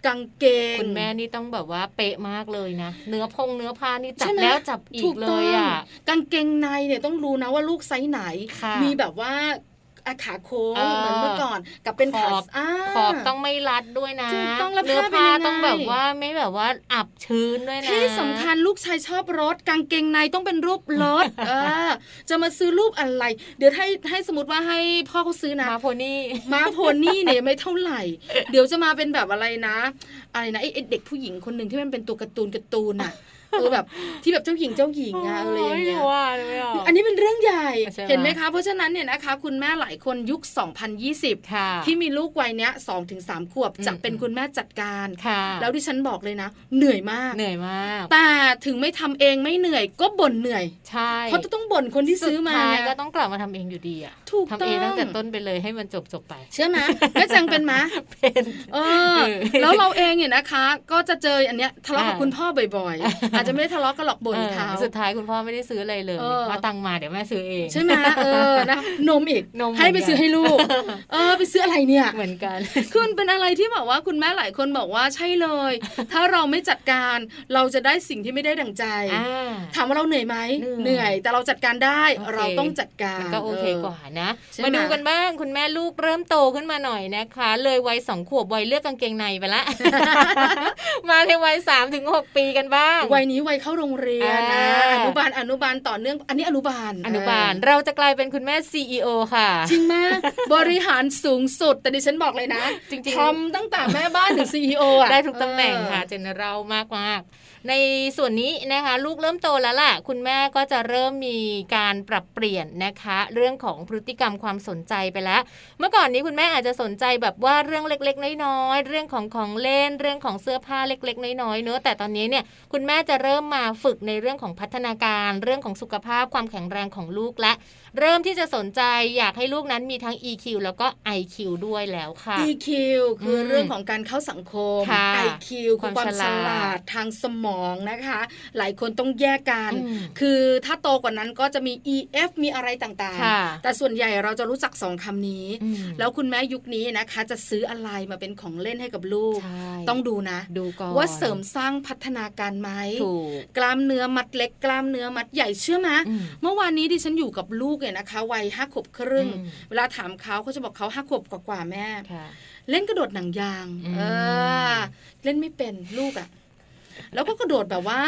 กางเกงคุณแม่นี่ต้องแบบว่าเป๊ะมากเลยนะเนื้อพงเนื้อผ้านี่จับแล้วจับอีกเลยอะกางเกงในเนี่ยต้องรู้นะว่าลูกไซส์ไหน มีแบบว่าอาขาโค้งเหมือนเมื่อก่อน กับเป็นขาขอบต้องไม่รัดด้วยนะเนื้อผ้าต้องแบบว่าไม่แบบว่าอับชื้นด้วยนะที่สำคัญลูกชายชอบรถ กางเกงในต้องเป็นรูปรถเออจะมาซื้อรูปอะไร เดี๋ยวให้ให้สมมติว่าให้พ่อเขาซื้อนะมาโพนี่มาโพนี่เนี่ยไม่เท่าไหร่ เดี๋ยวจะมาเป็นแบบอะไรนะ อะไรนะไอ้เด็กผู้หญิงคนหนึ่งที่มันเป็นตัวการ์ตูนการ์ตูนอะ เออแบบที่แบบเจ้าหญิงเจ้าหญิงอะอะไรอย่างเงี้ยอันนี้เป็นเรื่องใหญ่เห็นไหมคะ เพราะฉะนั้นเนี่ยนะคะ คุณแม่หลายคนยุค 2020 ที่มีลูกวัยเนี้ยสองถึงสามขวบจะเป็นคุณแม่จัดการแล้วที่ฉันบอกเลยนะ เหนื่อยมากเหนื่อยมาก แต่ถึงไม่ทำเองไม่เหนื่อยก็บ่นเหนื่อยใช่เพราะต้องบ่นคนที่ซื้อมาก็ต้องกลับมาทำเองอยู่ดีอะถูกทำเองตั้งแต่ต้นไปเลยให้มันจบจบไป เชื่อไหมแม่จังเป็นไหมเป็นเออ แล้วเราเองเนี่ยนะคะ ก็จะเจออันเนี้ยทะเลาะกับคุณพ่อบ่อยๆอาจจะไม่ได้ทะเลาะกันหรอกบ่นเขาสุดท้ายคุณพ่อไม่ได้ซื้ออะไรเลยมาตังมาเดี๋ยวแม่ซื้อเองใช่ไหมเออนะนมอีกให้ไปซื้อให้ลูก เออไปซื้ออะไรเนี่ยเหมือนกันคือมันเป็นอะไรที่บอกว่าคุณแม่หลายคนบอกว่าใช่เลย ถ้าเราไม่จัดการเราจะได้สิ่งที่ไม่ได้ดังใจถามว่าเราเหนื่อยไหมเหนื่อย แต่เราจัดการได้เราต้องจัดการก็โอเคกว่านะมาดูกันบ้างคุณแม่ลูกเริ่มโตขึ้นมาหน่อยนะคะ เลยวัยสองขวบวัยเลือกกางเกงในไปละมาในวัยสามถึงหกปีกันบ้างวัยนี้วัยเข้าโรงเรียนนะอนุบาลอนุบาลต่อเนื่อง อันนี้อนุบาลอนุบาล เราจะกลายเป็นคุณแม่ซีอค่ะ จริงมากบริหารสูงสุดแต่ดิฉันบอกเลยนะ จริงๆทำตั้งแต่แม่บ้านถึงซีออะได้ทุกตำแหน่งค่ะเจนเรามากมาก ในส่วนนี้นะคะลูกเริ่มโตแล้วล่ะ คุณแม่ก็จะเริ่มมีการปรับเปลี่ยนนะคะ เรื่องของพฤติกรรมความสนใจไปแล้ว เมื่อก่อนนี้คุณแม่อาจจะสนใจแบบว่าเรื่องเล็กๆ น้อยๆเรื่องของของเล่นเรื่องของเสื้อผ้าเล็ก ๆ น้อยๆเนอะแต่ตอนนี้เนี่ยคุณแม่จะเริ่มมาฝึกในเรื่องของพัฒนาการ เรื่องของสุขภาพความแข็งแรงของลูกและ เริ่มที่จะสนใจอยากให้ลูกนั้นมีทั้ง EQ แล้วก็ IQ ด้วยแล้วค่ะ EQ คือเรื่องของการเข้าสังคม IQ คือความฉลาดทางสมองนะคะ หลายคนต้องแยกกัน คือถ้าโตกว่านั้นก็จะมี EF มีอะไรต่างๆ แต่ส่วนใหญ่เราจะรู้จักสองคำนี้ แล้วคุณแม่ยุคนี้นะคะ จะซื้ออะไรมาเป็นของเล่นให้กับลูก ต้องดูนะดูก่อนว่าเสริมสร้างพัฒนาการไหมกล้ามเนื้อมัดเล็ก กล้ามเนื้อมัดใหญ่เชื่อไหมเมื่อวานนี้ดิฉันอยู่กับลูกเนี่ยนะคะวัยห้าขวบครึ่ง เวลาถามเขาเขาจะบอกเขาห้าขวบกว่าแม่ เล่นกระโดดหนังยาง เออ เล่นไม่เป็นลูกอะ แล้วก็กระโดดแบบว่า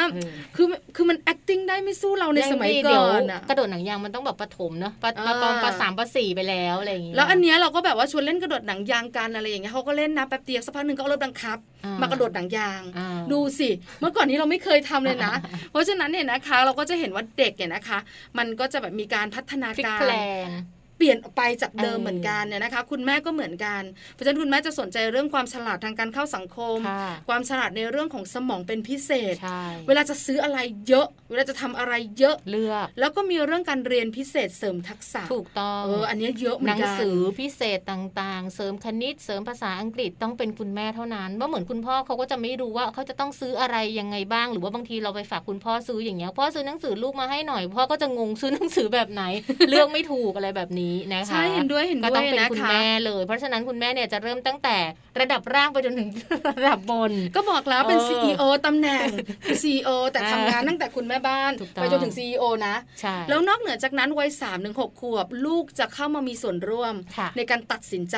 คือคือมัน acting ได้ไม่สู้เราในสมัยก่อนอะกระโดดหนังยางมันต้องแบบประถมเนาะปะปปสามปสี่ไปแล้วอะไรอย่างเงี้ยแล้วอันเนี้ยเราก็แบบว่าชวนเล่นกระโดดหนังยางกันอะไรอย่างเงี้ยเขาก็เล่นนะแป๊บเดียวสักพักหนึ่งก็เริ่มบังคับ มากระโดดหนังยาง ดูสิ เมื่อก่อนนี้เราไม่เคยทำเลยนะ เพราะฉะนั้นเนี่ยนะคะ เราก็จะเห็นว่าเด็กเนี่ยนะคะ มันก็จะแบบมีการพัฒนาการ เปลี่ยนไปจากเดิมเหมือนกันเนี่ยนะคะ คุณแม่ก็เหมือนกัน เพราะฉะนั้นคุณแม่จะสนใจเรื่องความฉลาดทางการเข้าสังคม ความฉลาดในเรื่องของสมองเป็นพิเศษ เวลาจะซื้ออะไรเยอะ เวลาจะทำอะไรเยอะเลือกแล้วก็มีเรื่องการเรียนพิเศษเสริมทักษะถูกต้องเอออันนี้เยอะเหมือนกันหนังสือพิเศษต่างๆ เสริมคณิตเสริมภาษาอังกฤษต้องเป็นคุณแม่เท่านั้นว่าเหมือนคุณพ่อเขาก็จะไม่รู้ว่าเขาจะต้องซื้ออะไรยังไงบ้าง หรือว่าบางทีเราไปฝากคุณพ่อซื้ออย่างเงี้ยพ่อซื้อหนังสือลูกมาให้หน่อยพ่อก็จะงงซื้อหนังสือแบบไหน เลือกไม่ถูกอะไรแบบนี้นะคะนด้วยเห็นด้วยนะคะก็ต้องเป็นคุณแม่เลย เพราะฉะนั้นคุณแม่เนี่ยจะเริ่มตั้งแต่ระดับร่างไปจนถึงระดับบน ก็บอกแล้วเป็น CEO ตำแหน่ง CEO แต่ทำงานตั้งแต่คุณแม่บ้านไปจนถึง CEO นะแล้วนอกเหนือจากนั้นวัยสามถึงหกขวบ ลูกจะเข้ามามีส่วนร่วมในการตัดสินใจ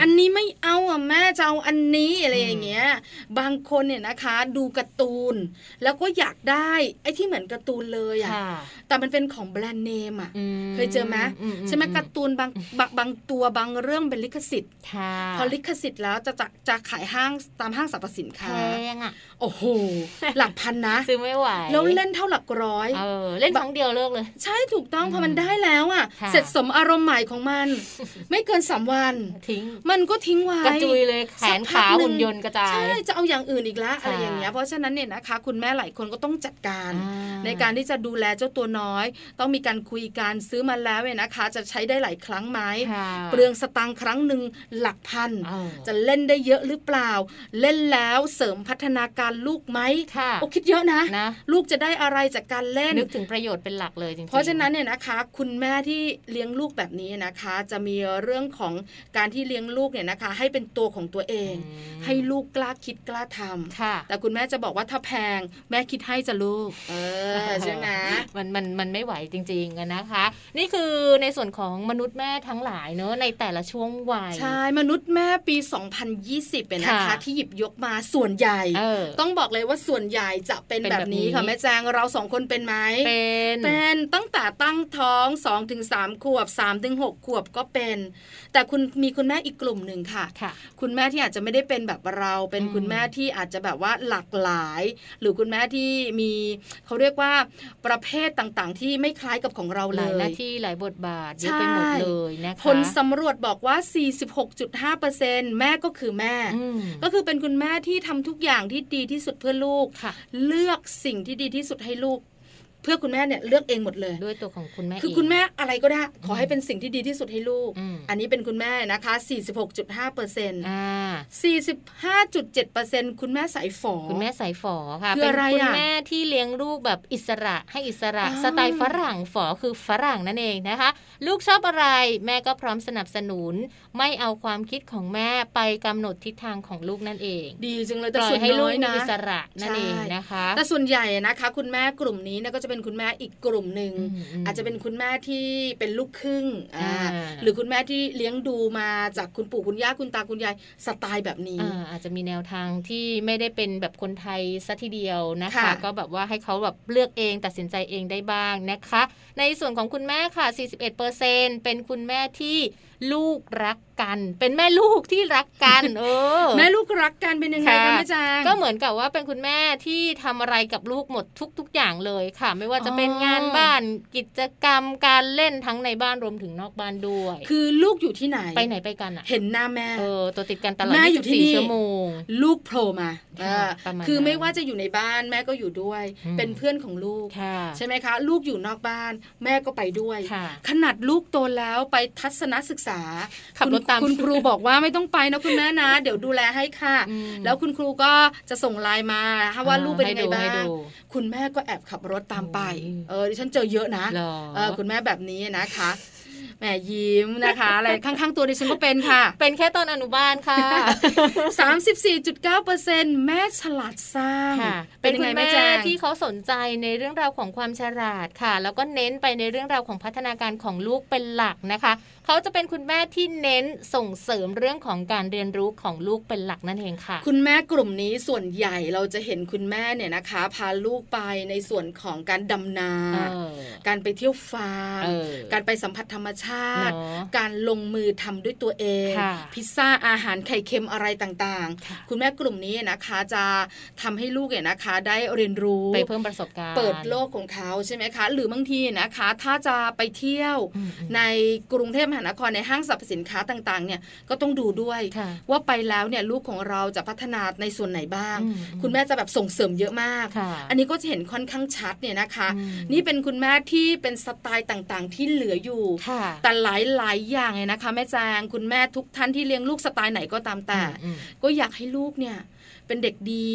อันนี้ไม่เอาอะแม่จะเอาอันนี้อะไรอย่างเงี้ยบางคนเนี่ยนะคะดูการ์ตูน แล้วก็อยากได้ไอ้ที่เหมือนการ์ตูนเลยอะแต่มันเป็นของแบรนด์เนมอะเคยเจอไหมใช่ไหมการ์ตูนบางบางตัวบางเรื่องเป็นลิขสิทธิ์พอลิขสิทธิ์แล้วจะจะจะขายห้างตามห้างสรรพสินค้าแพงอะโอ้โหหลักพันนะซื้อไม่ไหวแล้วเล่นเท่าหลักร้อยเออเล่นครั้งเดียวเลิกเลย ใช่ถูกต้องพอมันได้แล้วอะ เสร็จสมอารมณ์ใหม่ของมัน ไม่เกินสามวันทิ้งมันก็ทิ้งไว้กระจุยเลยแขนขาหุ่นยนต์กระจายใช่จะเอาอย่างอื่นอีกแล้วอะไรอย่างเงี้ยเพราะฉะนั้นเนี่ยนะคะ คุณแม่หลายคนก็ต้องจัดการ ในการที่จะดูแลเจ้าตัวน้อย ต้องมีการคุยกันซื้อมาแล้วเนี่ยนะคะ จะใช้ได้หลายครั้งไหมเปลืองสตางค์ครั้งหนึ่งหลักพัน จะเล่นได้เยอะหรือเปล่า เล่นแล้วเสริมพัฒนาการลูกไหมโอ้คิดเยอะนะนะลูกจะได้อะไรจากการเล่นนึกถึงประโยชน์เป็นหลักเลยจริงๆเพราะฉะนั้นเนี่ยนะคะ คุณแม่ที่เลี้ยงลูกแบบนี้นะคะ จะมีเรื่องของการที่เลี้ยงลูกเนี่ยนะคะ ให้เป็นตัวของตัวเอง ให้ลูกกล้าคิดกล้าทำแต่คุณแม่จะบอกว่าถ้าแพง แม่คิดให้จะลูก เออใช่ไหมมันมันมันไม่ไหวจริงๆนะคะ นี่คือในส่วนของมนุษย์แม่ทั้งหลายเนอะในแต่ละช่วงวัย ใช่ มนุษย์แม่ปี 2020 เป็นนะคะ ที่หยิบยกมาส่วนใหญ่ ต้องบอกเลยว่าส่วนใหญ่จะเป็นแบบนี้ค่ะแม่แจงเราสองคนเป็นไหมเป็นเป็นตั้งแต่ตั้งท้อง2อถึงสขวบ3าถึงหขวบก็เป็น แต่คุณมีคุณแม่อีกกลุ่มหนึ่งค่ะค่ะคุณแม่ที่อาจจะไม่ได้เป็นแบบเรา เป็นคุณแม่ที่อาจจะแบบว่าหลากหลาย หรือคุณแม่ที่มีเขาเรียกว่าประเภทต่างๆ ที่ไม่คล้ายกับของเราเลยหลายหน้าที่หลายบทบาทเยอะไปหมดเลยนะคะผลสำรวจบอกว่า 46.5%แม่ก็คือแม่ ก็คือเป็นคุณแม่ที่ทำทุกอย่างที่ดีที่สุดเพื่อลูก เลือกสิ่งที่ดีที่สุดให้ลูกเพื่อคุณแม่เนี่ยเลือกเองหมดเลย ด้วยตัวของคุณแม่คือคุณแม่อะไรก็ได้ ขอให้เป็นสิ่งที่ดีที่สุดให้ลูก อันนี้เป็นคุณแม่นะคะ 46.5เปอร์เซ็นต์45.7เปอร์เซ็นต์คุณแม่สายฝอคุณแม่สายฝอค่ะเป็นคุณแม่ที่เลี้ยงลูกแบบอิสระให้อิสระสไตล์ฝรั่งฝอคือฝรั่งนั่นเองนะคะ ลูกชอบอะไรแม่ก็พร้อมสนับสนุน ไม่เอาความคิดของแม่ไปกำหนดทิศทางของลูกนั่นเอง ดีจังเลยแต่ส่วนให้ลูกมีอิสระนั่นเองนะคะ แต่ส่วนใหญ่นะคะ คุณแม่กลุ่มนี้ก็จะเป็นคุณแม่อีกกลุ่มหนึ่งอาจจะเป็นคุณแม่ที่เป็นลูกครึ่งหรือคุณแม่ที่เลี้ยงดูมาจากคุณปู่คุณย่าคุณตาคุณยายสไตล์แบบนี้อาจจะมีแนวทางที่ไม่ได้เป็นแบบคนไทยซะทีเดียวนะคะ ก็แบบว่าให้เขาแบบเลือกเองตัดสินใจเองได้บ้างนะคะ ในส่วนของคุณแม่ค่ะ 41%เป็นคุณแม่ที่ลูกรักกัน เป็นแม่ลูกที่รักกัน เออ แม่ลูกรักกันเป็นยังไงคะแม่จางก็เหมือนกับว่าเป็นคุณแม่ที่ทำอะไรกับลูกหมดทุกๆอย่างเลยค่ะ ไม่ว่าจะเป็นงานบ้านกิจกรรมการเล่นทั้งในบ้านรวมถึงนอกบ้านด้วย คือลูกอยู่ที่ไหนไปไหนไปกันอะ เห็นหน้าแม่เออตัวติดกันตลอดแม่อยู่ที่นี่ชั่วโมงลูกโผล่มาคือไม่ว่าจะอยู่ในบ้านแม่ก็อยู่ด้วย เป็นเพื่อนของลูกใช่ไหมคะ ลูกอยู่นอกบ้าน แม่ก็ไปด้วย ขนาดลูกโตแล้วไปทัศนศึกษาขับรถตามคุณครูบอกว่าไม่ต้องไปนะคุณแม่นะ เดี๋ยวดูแลให้ค่ะ แล้วคุณครูก็จะส่งไลน์มาว่าลูกเป็นยังไงบ้างคุณแม่ก็แอบขับรถตามไปเออดิฉันเจอเยอะนะเออคุณแม่แบบนี้นะคะ แหมยิ้มนะคะ อะไรข้างๆตัวดิฉันก็เป็นค่ะ เป็นแค่ตอนอนุบาลค่ะ 34.9%แม่ฉลาดสร้าง เป็นยังไงแม่ที่เขาสนใจในเรื่องราวของความฉลาดค่ะ แล้วก็เน้นไปในเรื่องราวของพัฒนาการของลูกเป็นหลักนะคะเขาจะเป็นคุณแม่ที่เน้นส่งเสริมเรื่องของการเรียนรู้ของลูกเป็นหลักนั่นเองค่ะ คุณแม่กลุ่มนี้ส่วนใหญ่เราจะเห็นคุณแม่เนี่ยนะคะ พาลูกไปในส่วนของการดำนา การไปเที่ยวฟาร์มการไปสัมผัสธรรมชาติ การลงมือทำด้วยตัวเอง พิซซ่าอาหารไข่เค็มอะไรต่างๆ คุณแม่กลุ่มนี้นะคะจะทำให้ลูกเนี่ยนะคะ ได้เรียนรู้ไปเพิ่มประสบการณ์เปิดโลกของเขาใช่ไหมคะ หรือบางทีนะคะ ถ้าจะไปเที่ยวในกรุงเทพหานครในห้างสรรพสินค้าต่างๆ เนี่ยก็ต้องดูด้วย ว่าไปแล้วเนี่ยลูกของเราจะพัฒนาในส่วนไหนบ้าง คุณแม่จะแบบส่งเสริมเยอะมาก อันนี้ก็จะเห็นค่อนข้างชัดเนี่ยนะคะ นี่เป็นคุณแม่ที่เป็นสไตล์ต่างๆ ที่เหลืออยู่แต่หลายๆอย่างเลยนะคะ แม่แจงคุณแม่ทุกท่านที่เลี้ยงลูกสไตล์ไหนก็ตามแต่ ก็อยากให้ลูกเนี่ยเป็นเด็กดี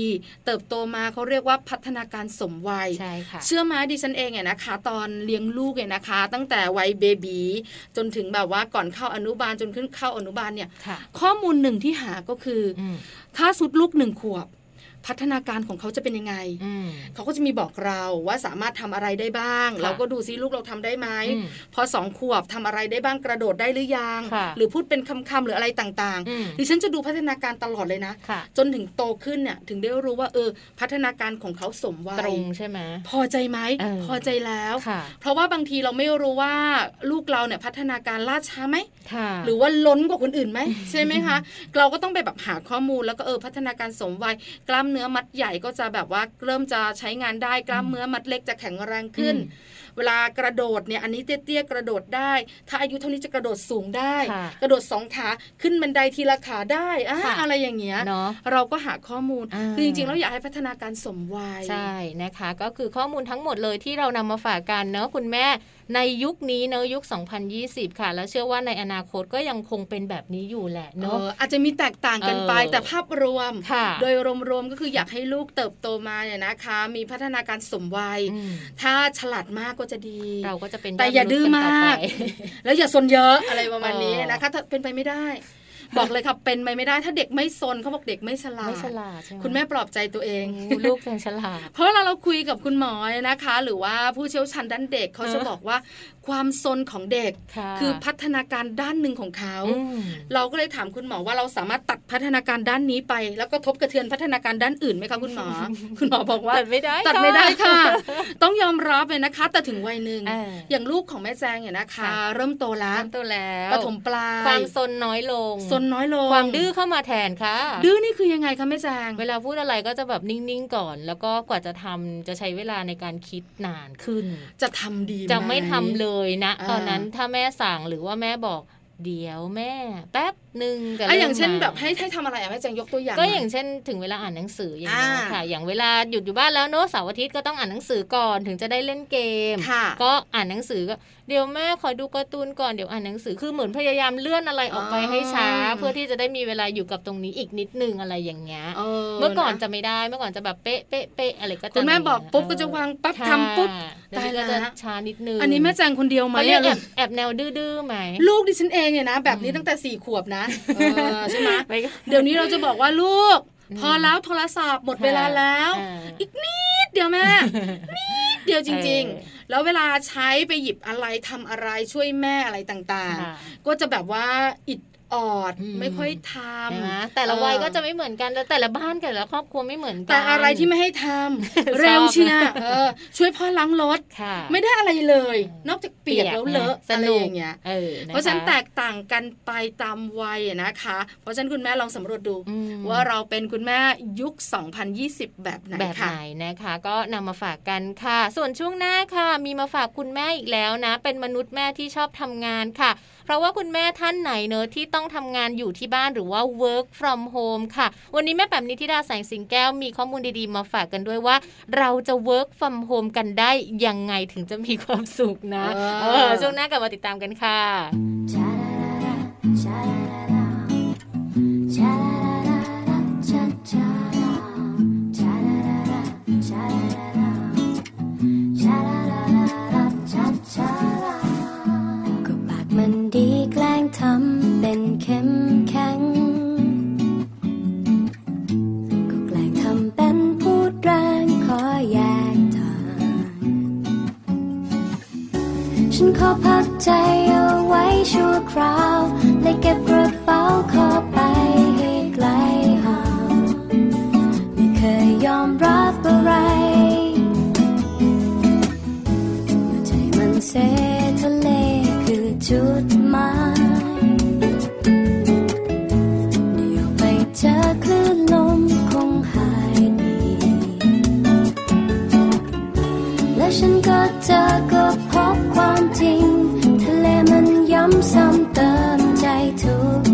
เติบโตมาเขาเรียกว่าพัฒนาการสมวัยใช่ค่ะเชื่อมาดิฉันเองเนี่ยนะคะ ตอนเลี้ยงลูกเนี่ยนะคะ ตั้งแต่วัยเบบีจนถึงแบบว่าก่อนเข้าอนุบาลจนขึ้นเข้าอนุบาลเนี่ย ข้อมูลหนึ่งที่หาก็คือ ถ้าสุดลูกหนึ่งขวบ พัฒนาการของเขาจะเป็นยังไง เขาก็จะมีบอกเราว่าสามารถทำอะไรได้บ้าง เราก็ดูซิลูกเราทำได้ไหม พอสองขวบทำอะไรได้บ้างกระโดดได้หรือยัง หรือพูดเป็นคำๆหรืออะไรต่างๆดิฉันจะดูพัฒนาการตลอดเลยนะ จนถึงโตขึ้นเนี่ยถึงได้รู้ว่าเออพัฒนาการของเขาสมวัยตรงใช่ไหมพอใจไหมพอใจแล้ว เพราะว่าบางทีเราไม่รู้ว่าลูกเราเนี่ยพัฒนาการล่าช้าไหมหรือว่าล้นกว่าคนอื่นไหมใช่ไหมคะเราก็ต้องไปแบบหาข้อมูลแล้วก็เออพัฒนาการสมวัยกล้ามเนื้อมัดใหญ่ก็จะแบบว่าเริ่มจะใช้งานได้กล้ามเนื้อมัดเล็กจะแข็งแรงขึ้น เวลากระโดดเนี่ยอันนี้เตี้ยๆกระโดดได้ ถ้าอายุเท่านี้จะกระโดดสูงได้ กระโดดสองขาขึ้นบันไดทีละขาได้อะอะไรอย่างเงี้ยเราก็หาข้อมูลคือจริงๆเราอยากให้พัฒนาการสมวัยใช่นะคะ ก็คือข้อมูลทั้งหมดเลยที่เรานำมาฝากกันเนาะคุณแม่ในยุคนี้เนอะยุค 2020 ค่ะ แล้วเชื่อว่าในอนาคตก็ยังคงเป็นแบบนี้อยู่แหละเนอะอาจจะมีแตกต่างกันไปแต่ภาพรวม โดยรวมๆก็คืออยากให้ลูกเติบโตมาเนี่ยนะคะ มีพัฒนาการสมวัย ถ้าฉลาดมากก็จะดี เราก็จะเป็นแต่อย่าดื้อมาก แล้วอย่าซนเยอะอะไรประมาณนี้นะคะถ้าเป็นไปไม่ได้ บอกเลยค่ะเป็นไปไม่ได้ถ้าเด็กไม่ซนเขาบอกเด็กไม่ฉลาดไม่ฉลาดคุณแม่ปลอบใจตัวเองลูกเป็นฉลาดเพราะเราเราคุยกับคุณหมอนะคะ หรือว่าผู้เชี่ยวชาญด้านเด็กเขาจะบอกว่าความซนของเด็ก คือพัฒนาการด้านหนึ่งของเขา เราก็เลยถามคุณหมอว่าเราสามารถตัดพัฒนาการด้านนี้ไป แล้วก็ทบกระเทือนพัฒนาการด้านอื่นไหมคะคุณหมอ คุณหมอบอกว่าตัดไม่ได้ตัดไม่ได้ค่ะ ต้องยอมรับเลยนะคะ แต่ถึงวัยหนึ่งอย่างลูกของแม่แจงเนี่ยนะคะ เริ่มโตแล้วโตแล้วปฐมปลายความซนน้อยลงซนน้อยลง ความดื้อเข้ามาแทนค่ะ ดื้อนี่คือยังไงคะแม่แจง เวลาพูดอะไรก็จะแบบนิ่งๆก่อน แล้วก็กว่าจะทำจะใช้เวลาในการคิดนานขึ้น จะทำดีจะไม่ทำเลยนะ ตอนนั้นถ้าแม่สั่งหรือว่าแม่บอก เดี๋ยวแม่ แป๊บหนึ่งกับอะอย่างเช่นแบบให้ให้ทำอะไรอะแม่แจงยกตัวอย่าง ก็อย่างเช่นถึงเวลาอ่านหนังสืออย่างนี้ค่ะ อย่างเวลาหยุดอยู่บ้านแล้วเนอะเสาร์อาทิตย์ก็ต้องอ่านหนังสือก่อนถึงจะได้เล่นเกม ก็อ่านหนังสือก็เดี๋ยวแม่ขอดูการ์ตูนก่อนเดี๋ยวอ่านหนังสือคือเหมือนพยายามเลื่อนอะไรออกไปให้ช้า เพื่อที่จะได้มีเวลาอยู่กับตรงนี้อีกนิดนึงอะไรอย่างเงี้ยเมื่อก่อนจะไม่ได้เมื่อก่อนจะแบบเป๊ะเป๊ะเป๊ะอะไรก็จะคุณแม่บอกปุ๊บก็จะวางปั๊บทำปุ๊บตายแล้วจะช้านิดนึงอันนี้แม่แจงคนเดียวไหมแอบแอบแนวดื้อๆไหมลูกดิฉันเองเนี่ยนะแบบนี้ตั้งแต่สี่ขวบนะใช่ไหมเดี๋ยวนี้เราจะบอกว่าลูก พอแล้วโทรศัพท์หมดเวลาแล้ว อีกนิดเดียวแม่นิดเดียวจริง ๆ แล้วเวลาใช้ไปหยิบอะไรทำอะไรช่วยแม่อะไรต่างๆ ก็จะแบบว่าอิด ออดไม่ค่อยทำแต่ละวัยก็จะไม่เหมือนกันแต่ละบ้านแต่ละครอบครัวไม่เหมือนกันแต่อะไรที่ไม่ให้ทำเร็วเชียช่วยพ่อล้างรถไม่ได้อะไรเลย นอกจากเปียกแล้วเลอะอะไรอย่างเงี้ยเพราะฉะนั้นแตกต่างกันไปตามวัยนะคะ เพราะฉะนั้นคุณแม่ลองสำรวจดู ว่าเราเป็นคุณแม่ยุค 2020 แบบไหนแบบไหนนะคะ ก็นำมาฝากกันค่ะ ส่วนช่วงหน้าค่ะ มีมาฝากคุณแม่อีกแล้วนะ เป็นมนุษย์แม่ที่ชอบทำงานค่ะเพ ราะว่าคุณแม่ท่านไหนเนอะที่ต้องทำงานอยู่ที่บ้านหรือว่า work from home ค่ะ วันนี้แม่แบบนิธิดาแสงสิงแก้วมีข้อมูลดีๆ มาฝากกันด้วยว่า เราจะ work from home กันได้ยังไงถึงจะมีความสุขนะช่วงหน้ากลับมาติดตามกันค่ะ มันดีแกล้งทำเป็นเข้มแข็ง ก็แกล้งทำเป็นพูดแรงขอแยกทาง ฉันขอพักใจเอาไว้ชั่วคราวและเก็บกระเป๋าขอไปให้ไกลห่างไม่เคยยอมรับอะไรใจมันเซ จุดหมายเดี๋ยวไปเจอคลื่นลมคงหายดีและฉันก็เจอก็พบความจริง ทะเลมันย้ำซ้ำเติมใจทุก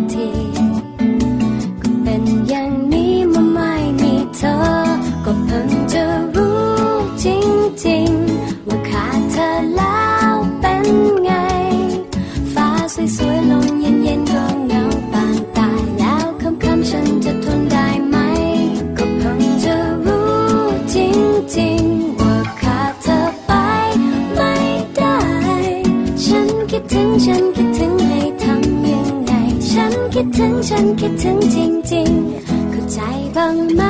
สวยๆลงเย็นๆก็เหงาปางตายแล้วคำคำฉันจะทนได้ไหม ก็เพิ่งจะรู้จริงๆถึงฉันคิดถึงให้ทำยังไง ฉันคิดถึงฉันคิดถึงจริงๆเข้าใจบ้างไหม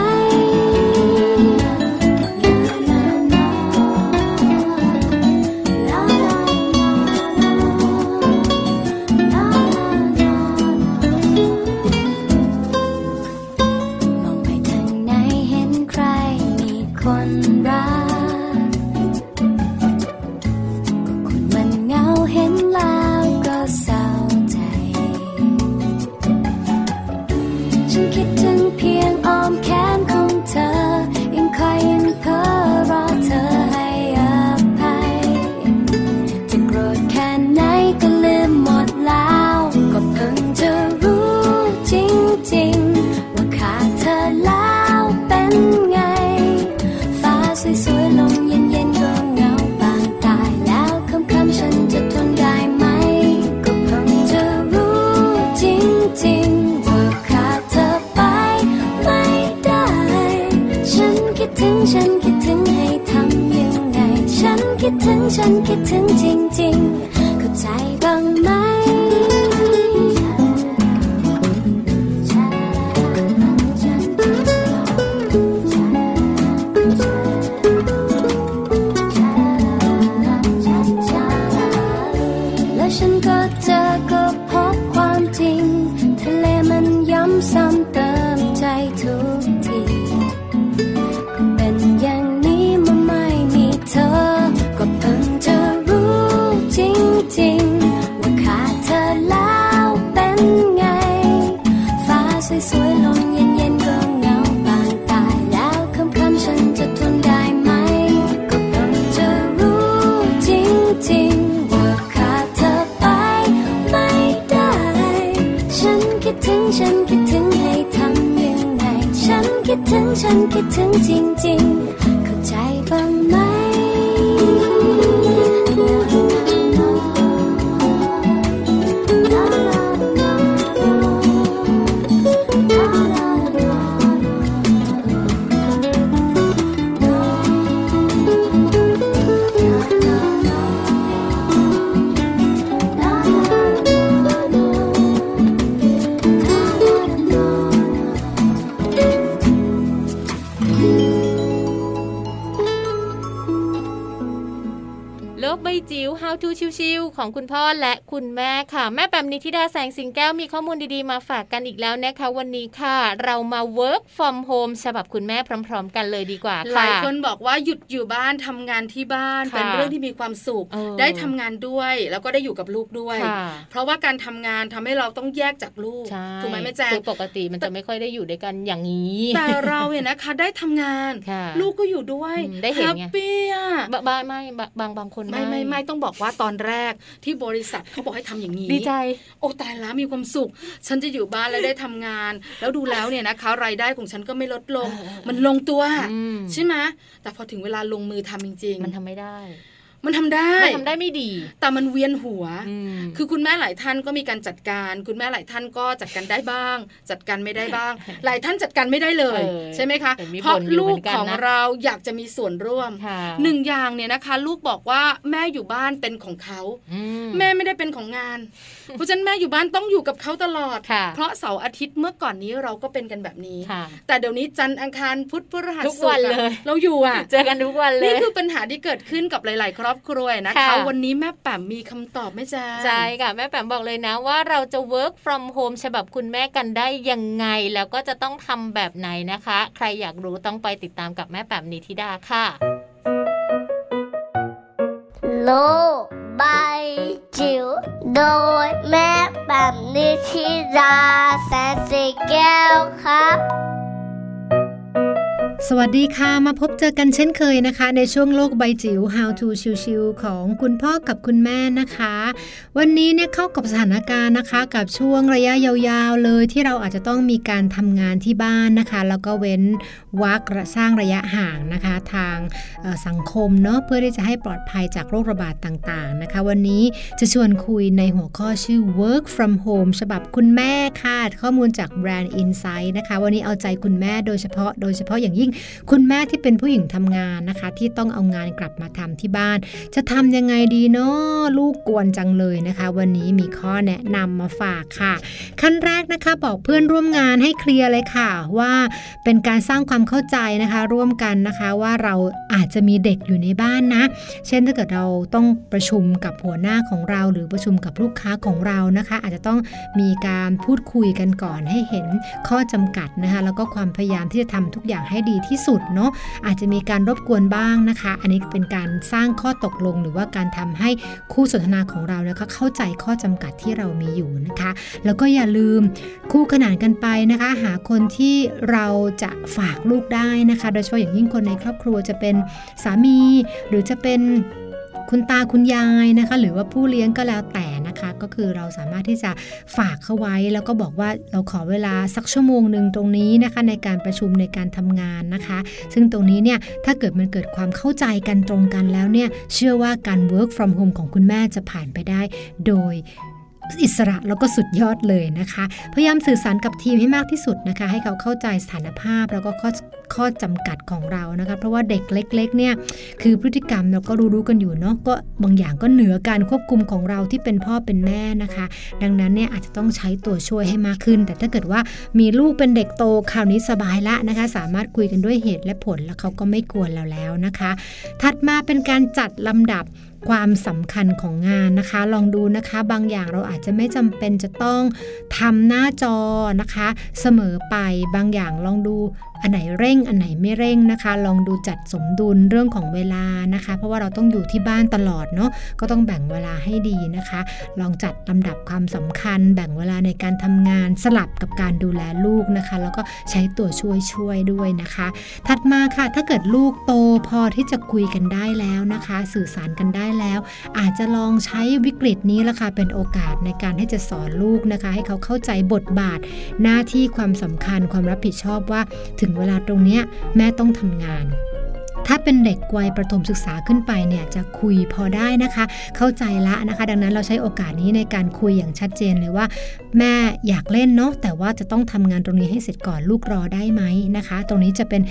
ของคุณพ่อและคุณแม่ค่ะ นิธิดาแสงสิงแก้วมีข้อมูลดีๆ มาฝากกันอีกแล้วนะคะวันนี้ค่ะ เรามา work from home ฉบับคุณแม่พร้อม ๆ กันเลยดีกว่าหลายคนบอกว่าหยุดอยู่บ้านทำงานที่บ้านเป็นเรื่องที่มีความสุข ได้ทำงานด้วย แล้วก็ได้อยู่กับลูกด้วย เพราะว่าการทำงานทำให้เราต้องแยกจากลูกถูกไหมแม่แจ้งปกติมันจะไม่ค่อยได้อยู่ด้วยกันอย่างนี้แต่เราเนี่ยนะคะได้ทำงาน ลูกก็อยู่ด้วยได้เห็นไงปี้อะบางไม่บางบางคนไม่ไม่ไม่ต้องบอกว่าตอนแรกที่บริษัทเขาบอกให้ทำอย่างนี้ดีใจโอ้ตายแล้วมีความสุข ฉันจะอยู่บ้านแล้วได้ทำงาน แล้วดูแล้วเนี่ยนะคะ รายได้ของฉันก็ไม่ลดลง มันลงตัวใช่ไหมแต่พอถึงเวลาลงมือทำจริง ๆ มันทำไม่ได้มันทำได้มันทำได้ไม่ดี แต่มันเวียนหัว คือคุณแม่หลายท่านก็มีการจัดการ คุณแม่หลายท่านก็จัดการได้บ้าง จัดการไม่ได้บ้าง หลายท่านจัดการไม่ได้เลย ใช่ไหมคะ เพราะลูกของเราอยากจะมีส่วนร่วม หนึ่งอย่างเนี่ยนะคะ ลูกบอกว่าแม่อยู่บ้านเป็นของเขา แม่ไม่ได้เป็นของงาน เพราะฉะนั้นแม่อยู่บ้านต้องอยู่กับเขาตลอด เพราะเสาร์อาทิตย์เมื่อก่อนนี้เราก็เป็นกันแบบนี้ แต่เดี๋ยวนี้จันทร์อังคารพุธพฤหัสศุกร์เราอยู่อะเจอกันทุกวันเลยนี่คือปัญหาที่เกิดขึ้นกับหลาย ๆ ครอบครัวนะคะวันนี้แม่แป๋มมีคำตอบไหมจ๊ะใช่ค่ะแม่แป๋มบอกเลยนะว่าเราจะ work from home ฉบับคุณแม่กันได้ยังไงแล้วก็จะต้องทำแบบไหนนะคะ ใครอยากรู้ต้องไปติดตามกับแม่แป๋มนิธิดาค่ะโลบายจิ๋วโดยแม่แป๋มนิธิดาแสนสีแก้วครับสวัสดีค่ะ มาพบเจอกันเช่นเคยนะคะ ในช่วงโลกใบจิ๋ว How to ชิวๆของคุณพ่อกับคุณแม่นะคะ วันนี้เนี่ยเข้ากับสถานการณ์นะคะ กับช่วงระยะยาวๆเลยที่เราอาจจะต้องมีการทำงานที่บ้านนะคะ แล้วก็เว้น วักสร้างระยะห่างนะคะ ทางสังคมเนาะเพื่อที่จะให้ปลอดภัยจากโรคระบาดต่างๆนะคะ วันนี้จะชวนคุยในหัวข้อชื่อ work from home ฉบับคุณแม่ค่ะข้อมูลจากแบรนด์ Insight นะคะ วันนี้เอาใจคุณแม่โดยเฉพาะโดยเฉพาะอย่างยิ่งคุณแม่ที่เป็นผู้หญิงทำงานนะคะ ที่ต้องเอางานกลับมาทำที่บ้าน จะทำยังไงดีเนาะลูกกวนจังเลยนะคะ วันนี้มีข้อแนะนำมาฝากค่ะ ขั้นแรกนะคะบอกเพื่อนร่วมงานให้เคลียร์เลยค่ะ ว่าเป็นการสร้างความเข้าใจนะคะ ร่วมกันนะคะว่าเราอาจจะมีเด็กอยู่ในบ้านนะ เช่นถ้าเกิดเราต้องประชุมกับหัวหน้าของเรา หรือประชุมกับลูกค้าของเรานะคะ อาจจะต้องมีการพูดคุยกันก่อนให้เห็นข้อจำกัดนะคะแล้วก็ความพยายามที่จะทำทุกอย่างให้ดีที่สุดเนาะอาจจะมีการรบกวนบ้างนะคะ อันนี้เป็นการสร้างข้อตกลง หรือว่าการทำให้คู่สนทนาของเรานะคะเข้าใจข้อจำกัดที่เรามีอยู่นะคะ แล้วก็อย่าลืมคู่ขนานกันไปนะคะ หาคนที่เราจะฝากลูกได้นะคะ โดยเฉพาะอย่างยิ่งคนในครอบครัวจะเป็นสามี หรือจะเป็นคุณตาคุณยายนะคะ หรือว่าผู้เลี้ยงก็แล้วแต่นะคะ ก็คือเราสามารถที่จะฝากเขาไว้ แล้วก็บอกว่าเราขอเวลาสักชั่วโมงหนึ่งตรงนี้นะคะ ในการประชุมในการทำงานนะคะ ซึ่งตรงนี้เนี่ยถ้าเกิดมันเกิดความเข้าใจกันตรงกันแล้วเนี่ยเชื่อว่าการ work from home ของคุณแม่จะผ่านไปได้โดย อิสระแล้วก็สุดยอดเลยนะคะ พยายามสื่อสารกับทีมให้มากที่สุดนะคะ ให้เขาเข้าใจสถานภาพแล้วก็ข้อข้อจำกัดของเรานะคะ เพราะว่าเด็กเล็กๆเนี่ยคือพฤติกรรมเราก็รู้ๆกันอยู่เนาะก็บางอย่างก็เหนือการควบคุมของเราที่เป็นพ่อเป็นแม่นะคะ ดังนั้นเนี่ยอาจจะต้องใช้ตัวช่วยให้มากขึ้น แต่ถ้าเกิดว่ามีลูกเป็นเด็กโตคราวนี้สบายละนะคะ สามารถคุยกันด้วยเหตุและผลแล้วเขาก็ไม่กวนเราแล้วนะคะ ถัดมาเป็นการจัดลำดับ ความสำคัญของงานนะคะ ลองดูนะคะบางอย่างเราอาจจะไม่จำเป็นจะต้องทำหน้าจอนะคะ เสมอไปบางอย่างลองดูอันไหนเร่งอันไหนไม่เร่งนะคะ ลองดูจัดสมดุลเรื่องของเวลานะคะ เพราะว่าเราต้องอยู่ที่บ้านตลอดเนาะก็ต้องแบ่งเวลาให้ดีนะคะ ลองจัดลำดับความสำคัญ แบ่งเวลาในการทำงานสลับกับการดูแลลูกนะคะ แล้วก็ใช้ตัวช่วยช่วยด้วยนะคะ ถัดมาค่ะ ถ้าเกิดลูกโตพอที่จะคุยกันได้แล้วนะคะ สื่อสารกันได้แล้ว อาจจะลองใช้วิกฤตนี้ละค่ะเป็นโอกาสในการให้จะสอนลูกนะคะ ให้เขาเข้าใจบทบาทหน้าที่ความสำคัญความรับผิดชอบว่าถึงเวลาตรงนี้แม่ต้องทำงาน ถ้าเป็นเด็กวัยประถมศึกษาขึ้นไปเนี่ยจะคุยพอได้นะคะ เข้าใจละนะคะ ดังนั้นเราใช้โอกาสนี้ในการคุยอย่างชัดเจนเลยว่า แม่อยากเล่นเนาะแต่ว่าจะต้องทำงานตรงนี้ให้เสร็จก่อนลูกรอได้ไหมนะคะ ตรงนี้จะเป็น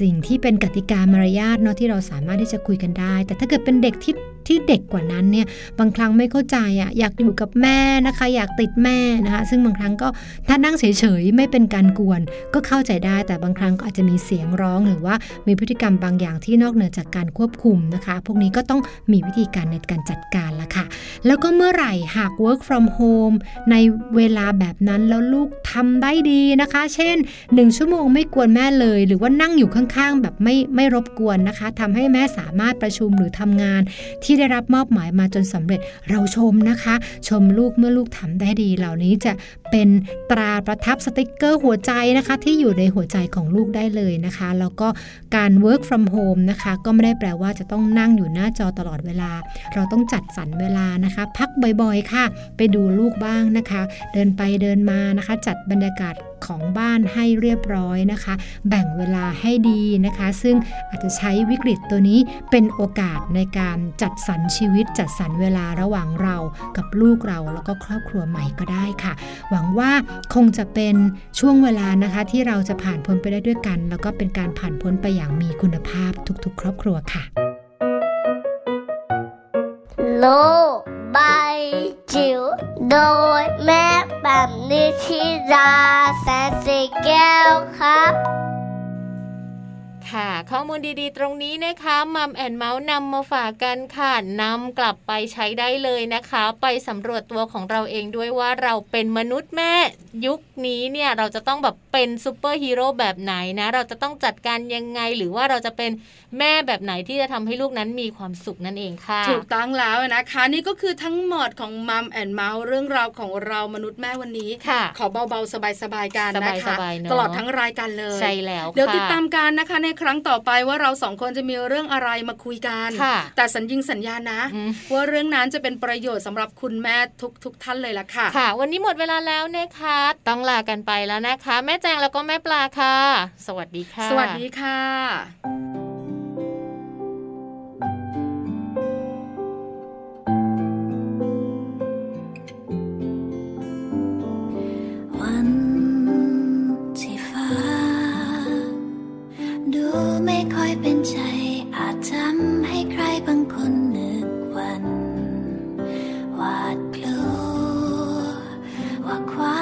สิ่งที่เป็นกติกามารยาทเนาะที่เราสามารถที่จะคุยกันได้ แต่ถ้าเกิดเป็นเด็กที่ ที่เด็กกว่านั้นเนี่ยบางครั้งไม่เข้าใจอะอยากอยู่กับแม่นะคะ อยากติดแม่นะคะ ซึ่งบางครั้งก็ถ้านั่งเฉยๆไม่เป็นการกวน ก็เข้าใจได้ แต่บางครั้งก็อาจจะมีเสียงร้องหรือว่ามีพฤติกรรมบางอย่างที่นอกเหนือจากการควบคุมนะคะ พวกนี้ก็ต้องมีวิธีการในการจัดการละค่ะ แล้วก็เมื่อไหร่หาก work from home ในเวลาแบบนั้นแล้วลูกทำได้ดีนะคะ เช่น 1 ชั่วโมงไม่กวนแม่เลย หรือว่านั่งอยู่ข้างๆ แบบไม่ไม่รบกวนนะคะทำให้แม่สามารถประชุมหรือทำงานที่ที่ได้รับมอบหมายมาจนสำเร็จเราชมนะคะ ชมลูกเมื่อลูกทำได้ดี เหล่านี้จะเป็นตราประทับสติกเกอร์หัวใจนะคะ ที่อยู่ในหัวใจของลูกได้เลยนะคะ แล้วก็การ work from home นะคะ ก็ไม่ได้แปลว่าจะต้องนั่งอยู่หน้าจอตลอดเวลา เราต้องจัดสรรเวลานะคะ พักบ่อยๆ ค่ะ ไปดูลูกบ้างนะคะ เดินไปเดินมานะคะ จัดบรรยากาศของบ้านให้เรียบร้อยนะคะ แบ่งเวลาให้ดีนะคะ ซึ่งอาจจะใช้วิกฤตตัวนี้เป็นโอกาสในการจัดสรรชีวิตจัดสรรเวลาระหว่างเรากับลูกเราแล้วก็ครอบครัวใหม่ก็ได้ค่ะ หวังว่าคงจะเป็นช่วงเวลานะคะ ที่เราจะผ่านพ้นไปได้ด้วยกัน แล้วก็เป็นการผ่านพ้นไปอย่างมีคุณภาพทุกๆ ครอบครัวค่ะ โลบายจิ๋ว โดยแม่แบบนิชิราแสนสีแก้วครับค่ะข้อมูลดีๆ ตรงนี้นะคะมัมแอนเมาส์นำมาฝากกันค่ะนำกลับไปใช้ได้เลยนะคะ ไปสำรวจตัวของเราเองด้วยว่าเราเป็นมนุษย์แม่ ยุคนี้เนี่ยเราจะต้องแบบเป็นซูเปอร์ฮีโร่แบบไหนนะ เราจะต้องจัดการยังไง หรือว่าเราจะเป็นแม่แบบไหนที่จะทำให้ลูกนั้นมีความสุขนั่นเองค่ะ ถูกต้องแล้วนะคะ นี่ก็คือทั้งหมดของ Mom and Mouth เรื่องราวของเรามนุษย์แม่วันนี้ค่ะขอเบาๆ สบายๆกันนะคะสบายๆเนอะตลอดทั้งรายการเลยใช่แล้วค่ะเดี๋ยวติดตามกันนะคะ ในครั้งต่อไปว่าเราสองคนจะมีเรื่องอะไรมาคุยกันค่ะแต่สัญญิงสัญญานะอืมว่าเรื่องนั้นจะเป็นประโยชน์สำหรับคุณแม่ทุกๆทท่านเลยล่ะค่ะค่ะ วันนี้หมดเวลาแล้วนะคะต้องลากันไปแล้วนะคะ แม่แจงแล้วก็แม่ปลาค่ะ สวัสดีค่ะ สวัสดีค่ะวันที่ฟ้าดูไม่ค่อยเป็นใจ อาจทำให้ใครบางคนนึกวัน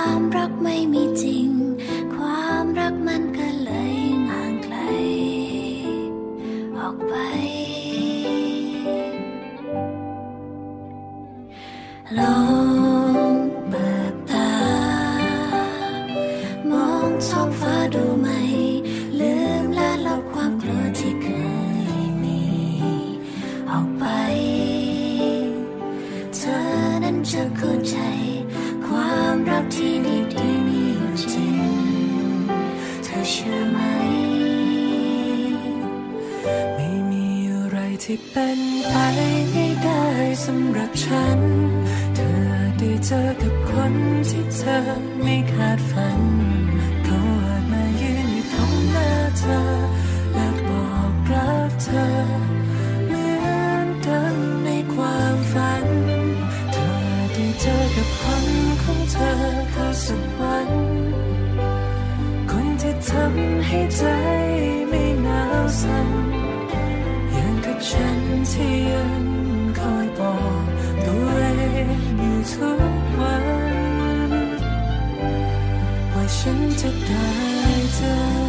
ความรักไม่มีจริง ความรักมันก็เลยห่างไกล ออกไป ลองเปิดตา มองท้องฟ้าดูมา ที่เป็นไปไม่ได้สำหรับฉัน เธอได้เจอกับคนที่เธอไม่คาดฝันเขาอาจมายืนอยู่ตรงหน้าเธอ และบอกรักเธอเหมือนดังในความฝัน เธอได้เจอกับคนของเธอเข้าสักวันคนที่ทำให้ใจไม่หนาวสั่นอย่างกับฉัน ที่ยังคอยบอกตัวเองอยู่ทุกวันว่าฉันจะได้เจอ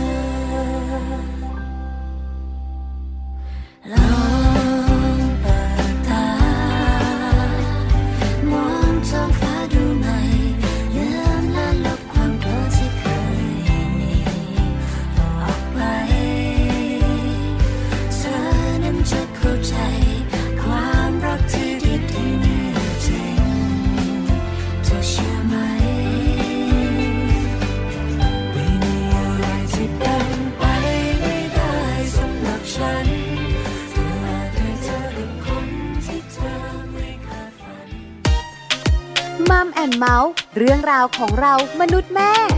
ราวของเรามนุษย์แม่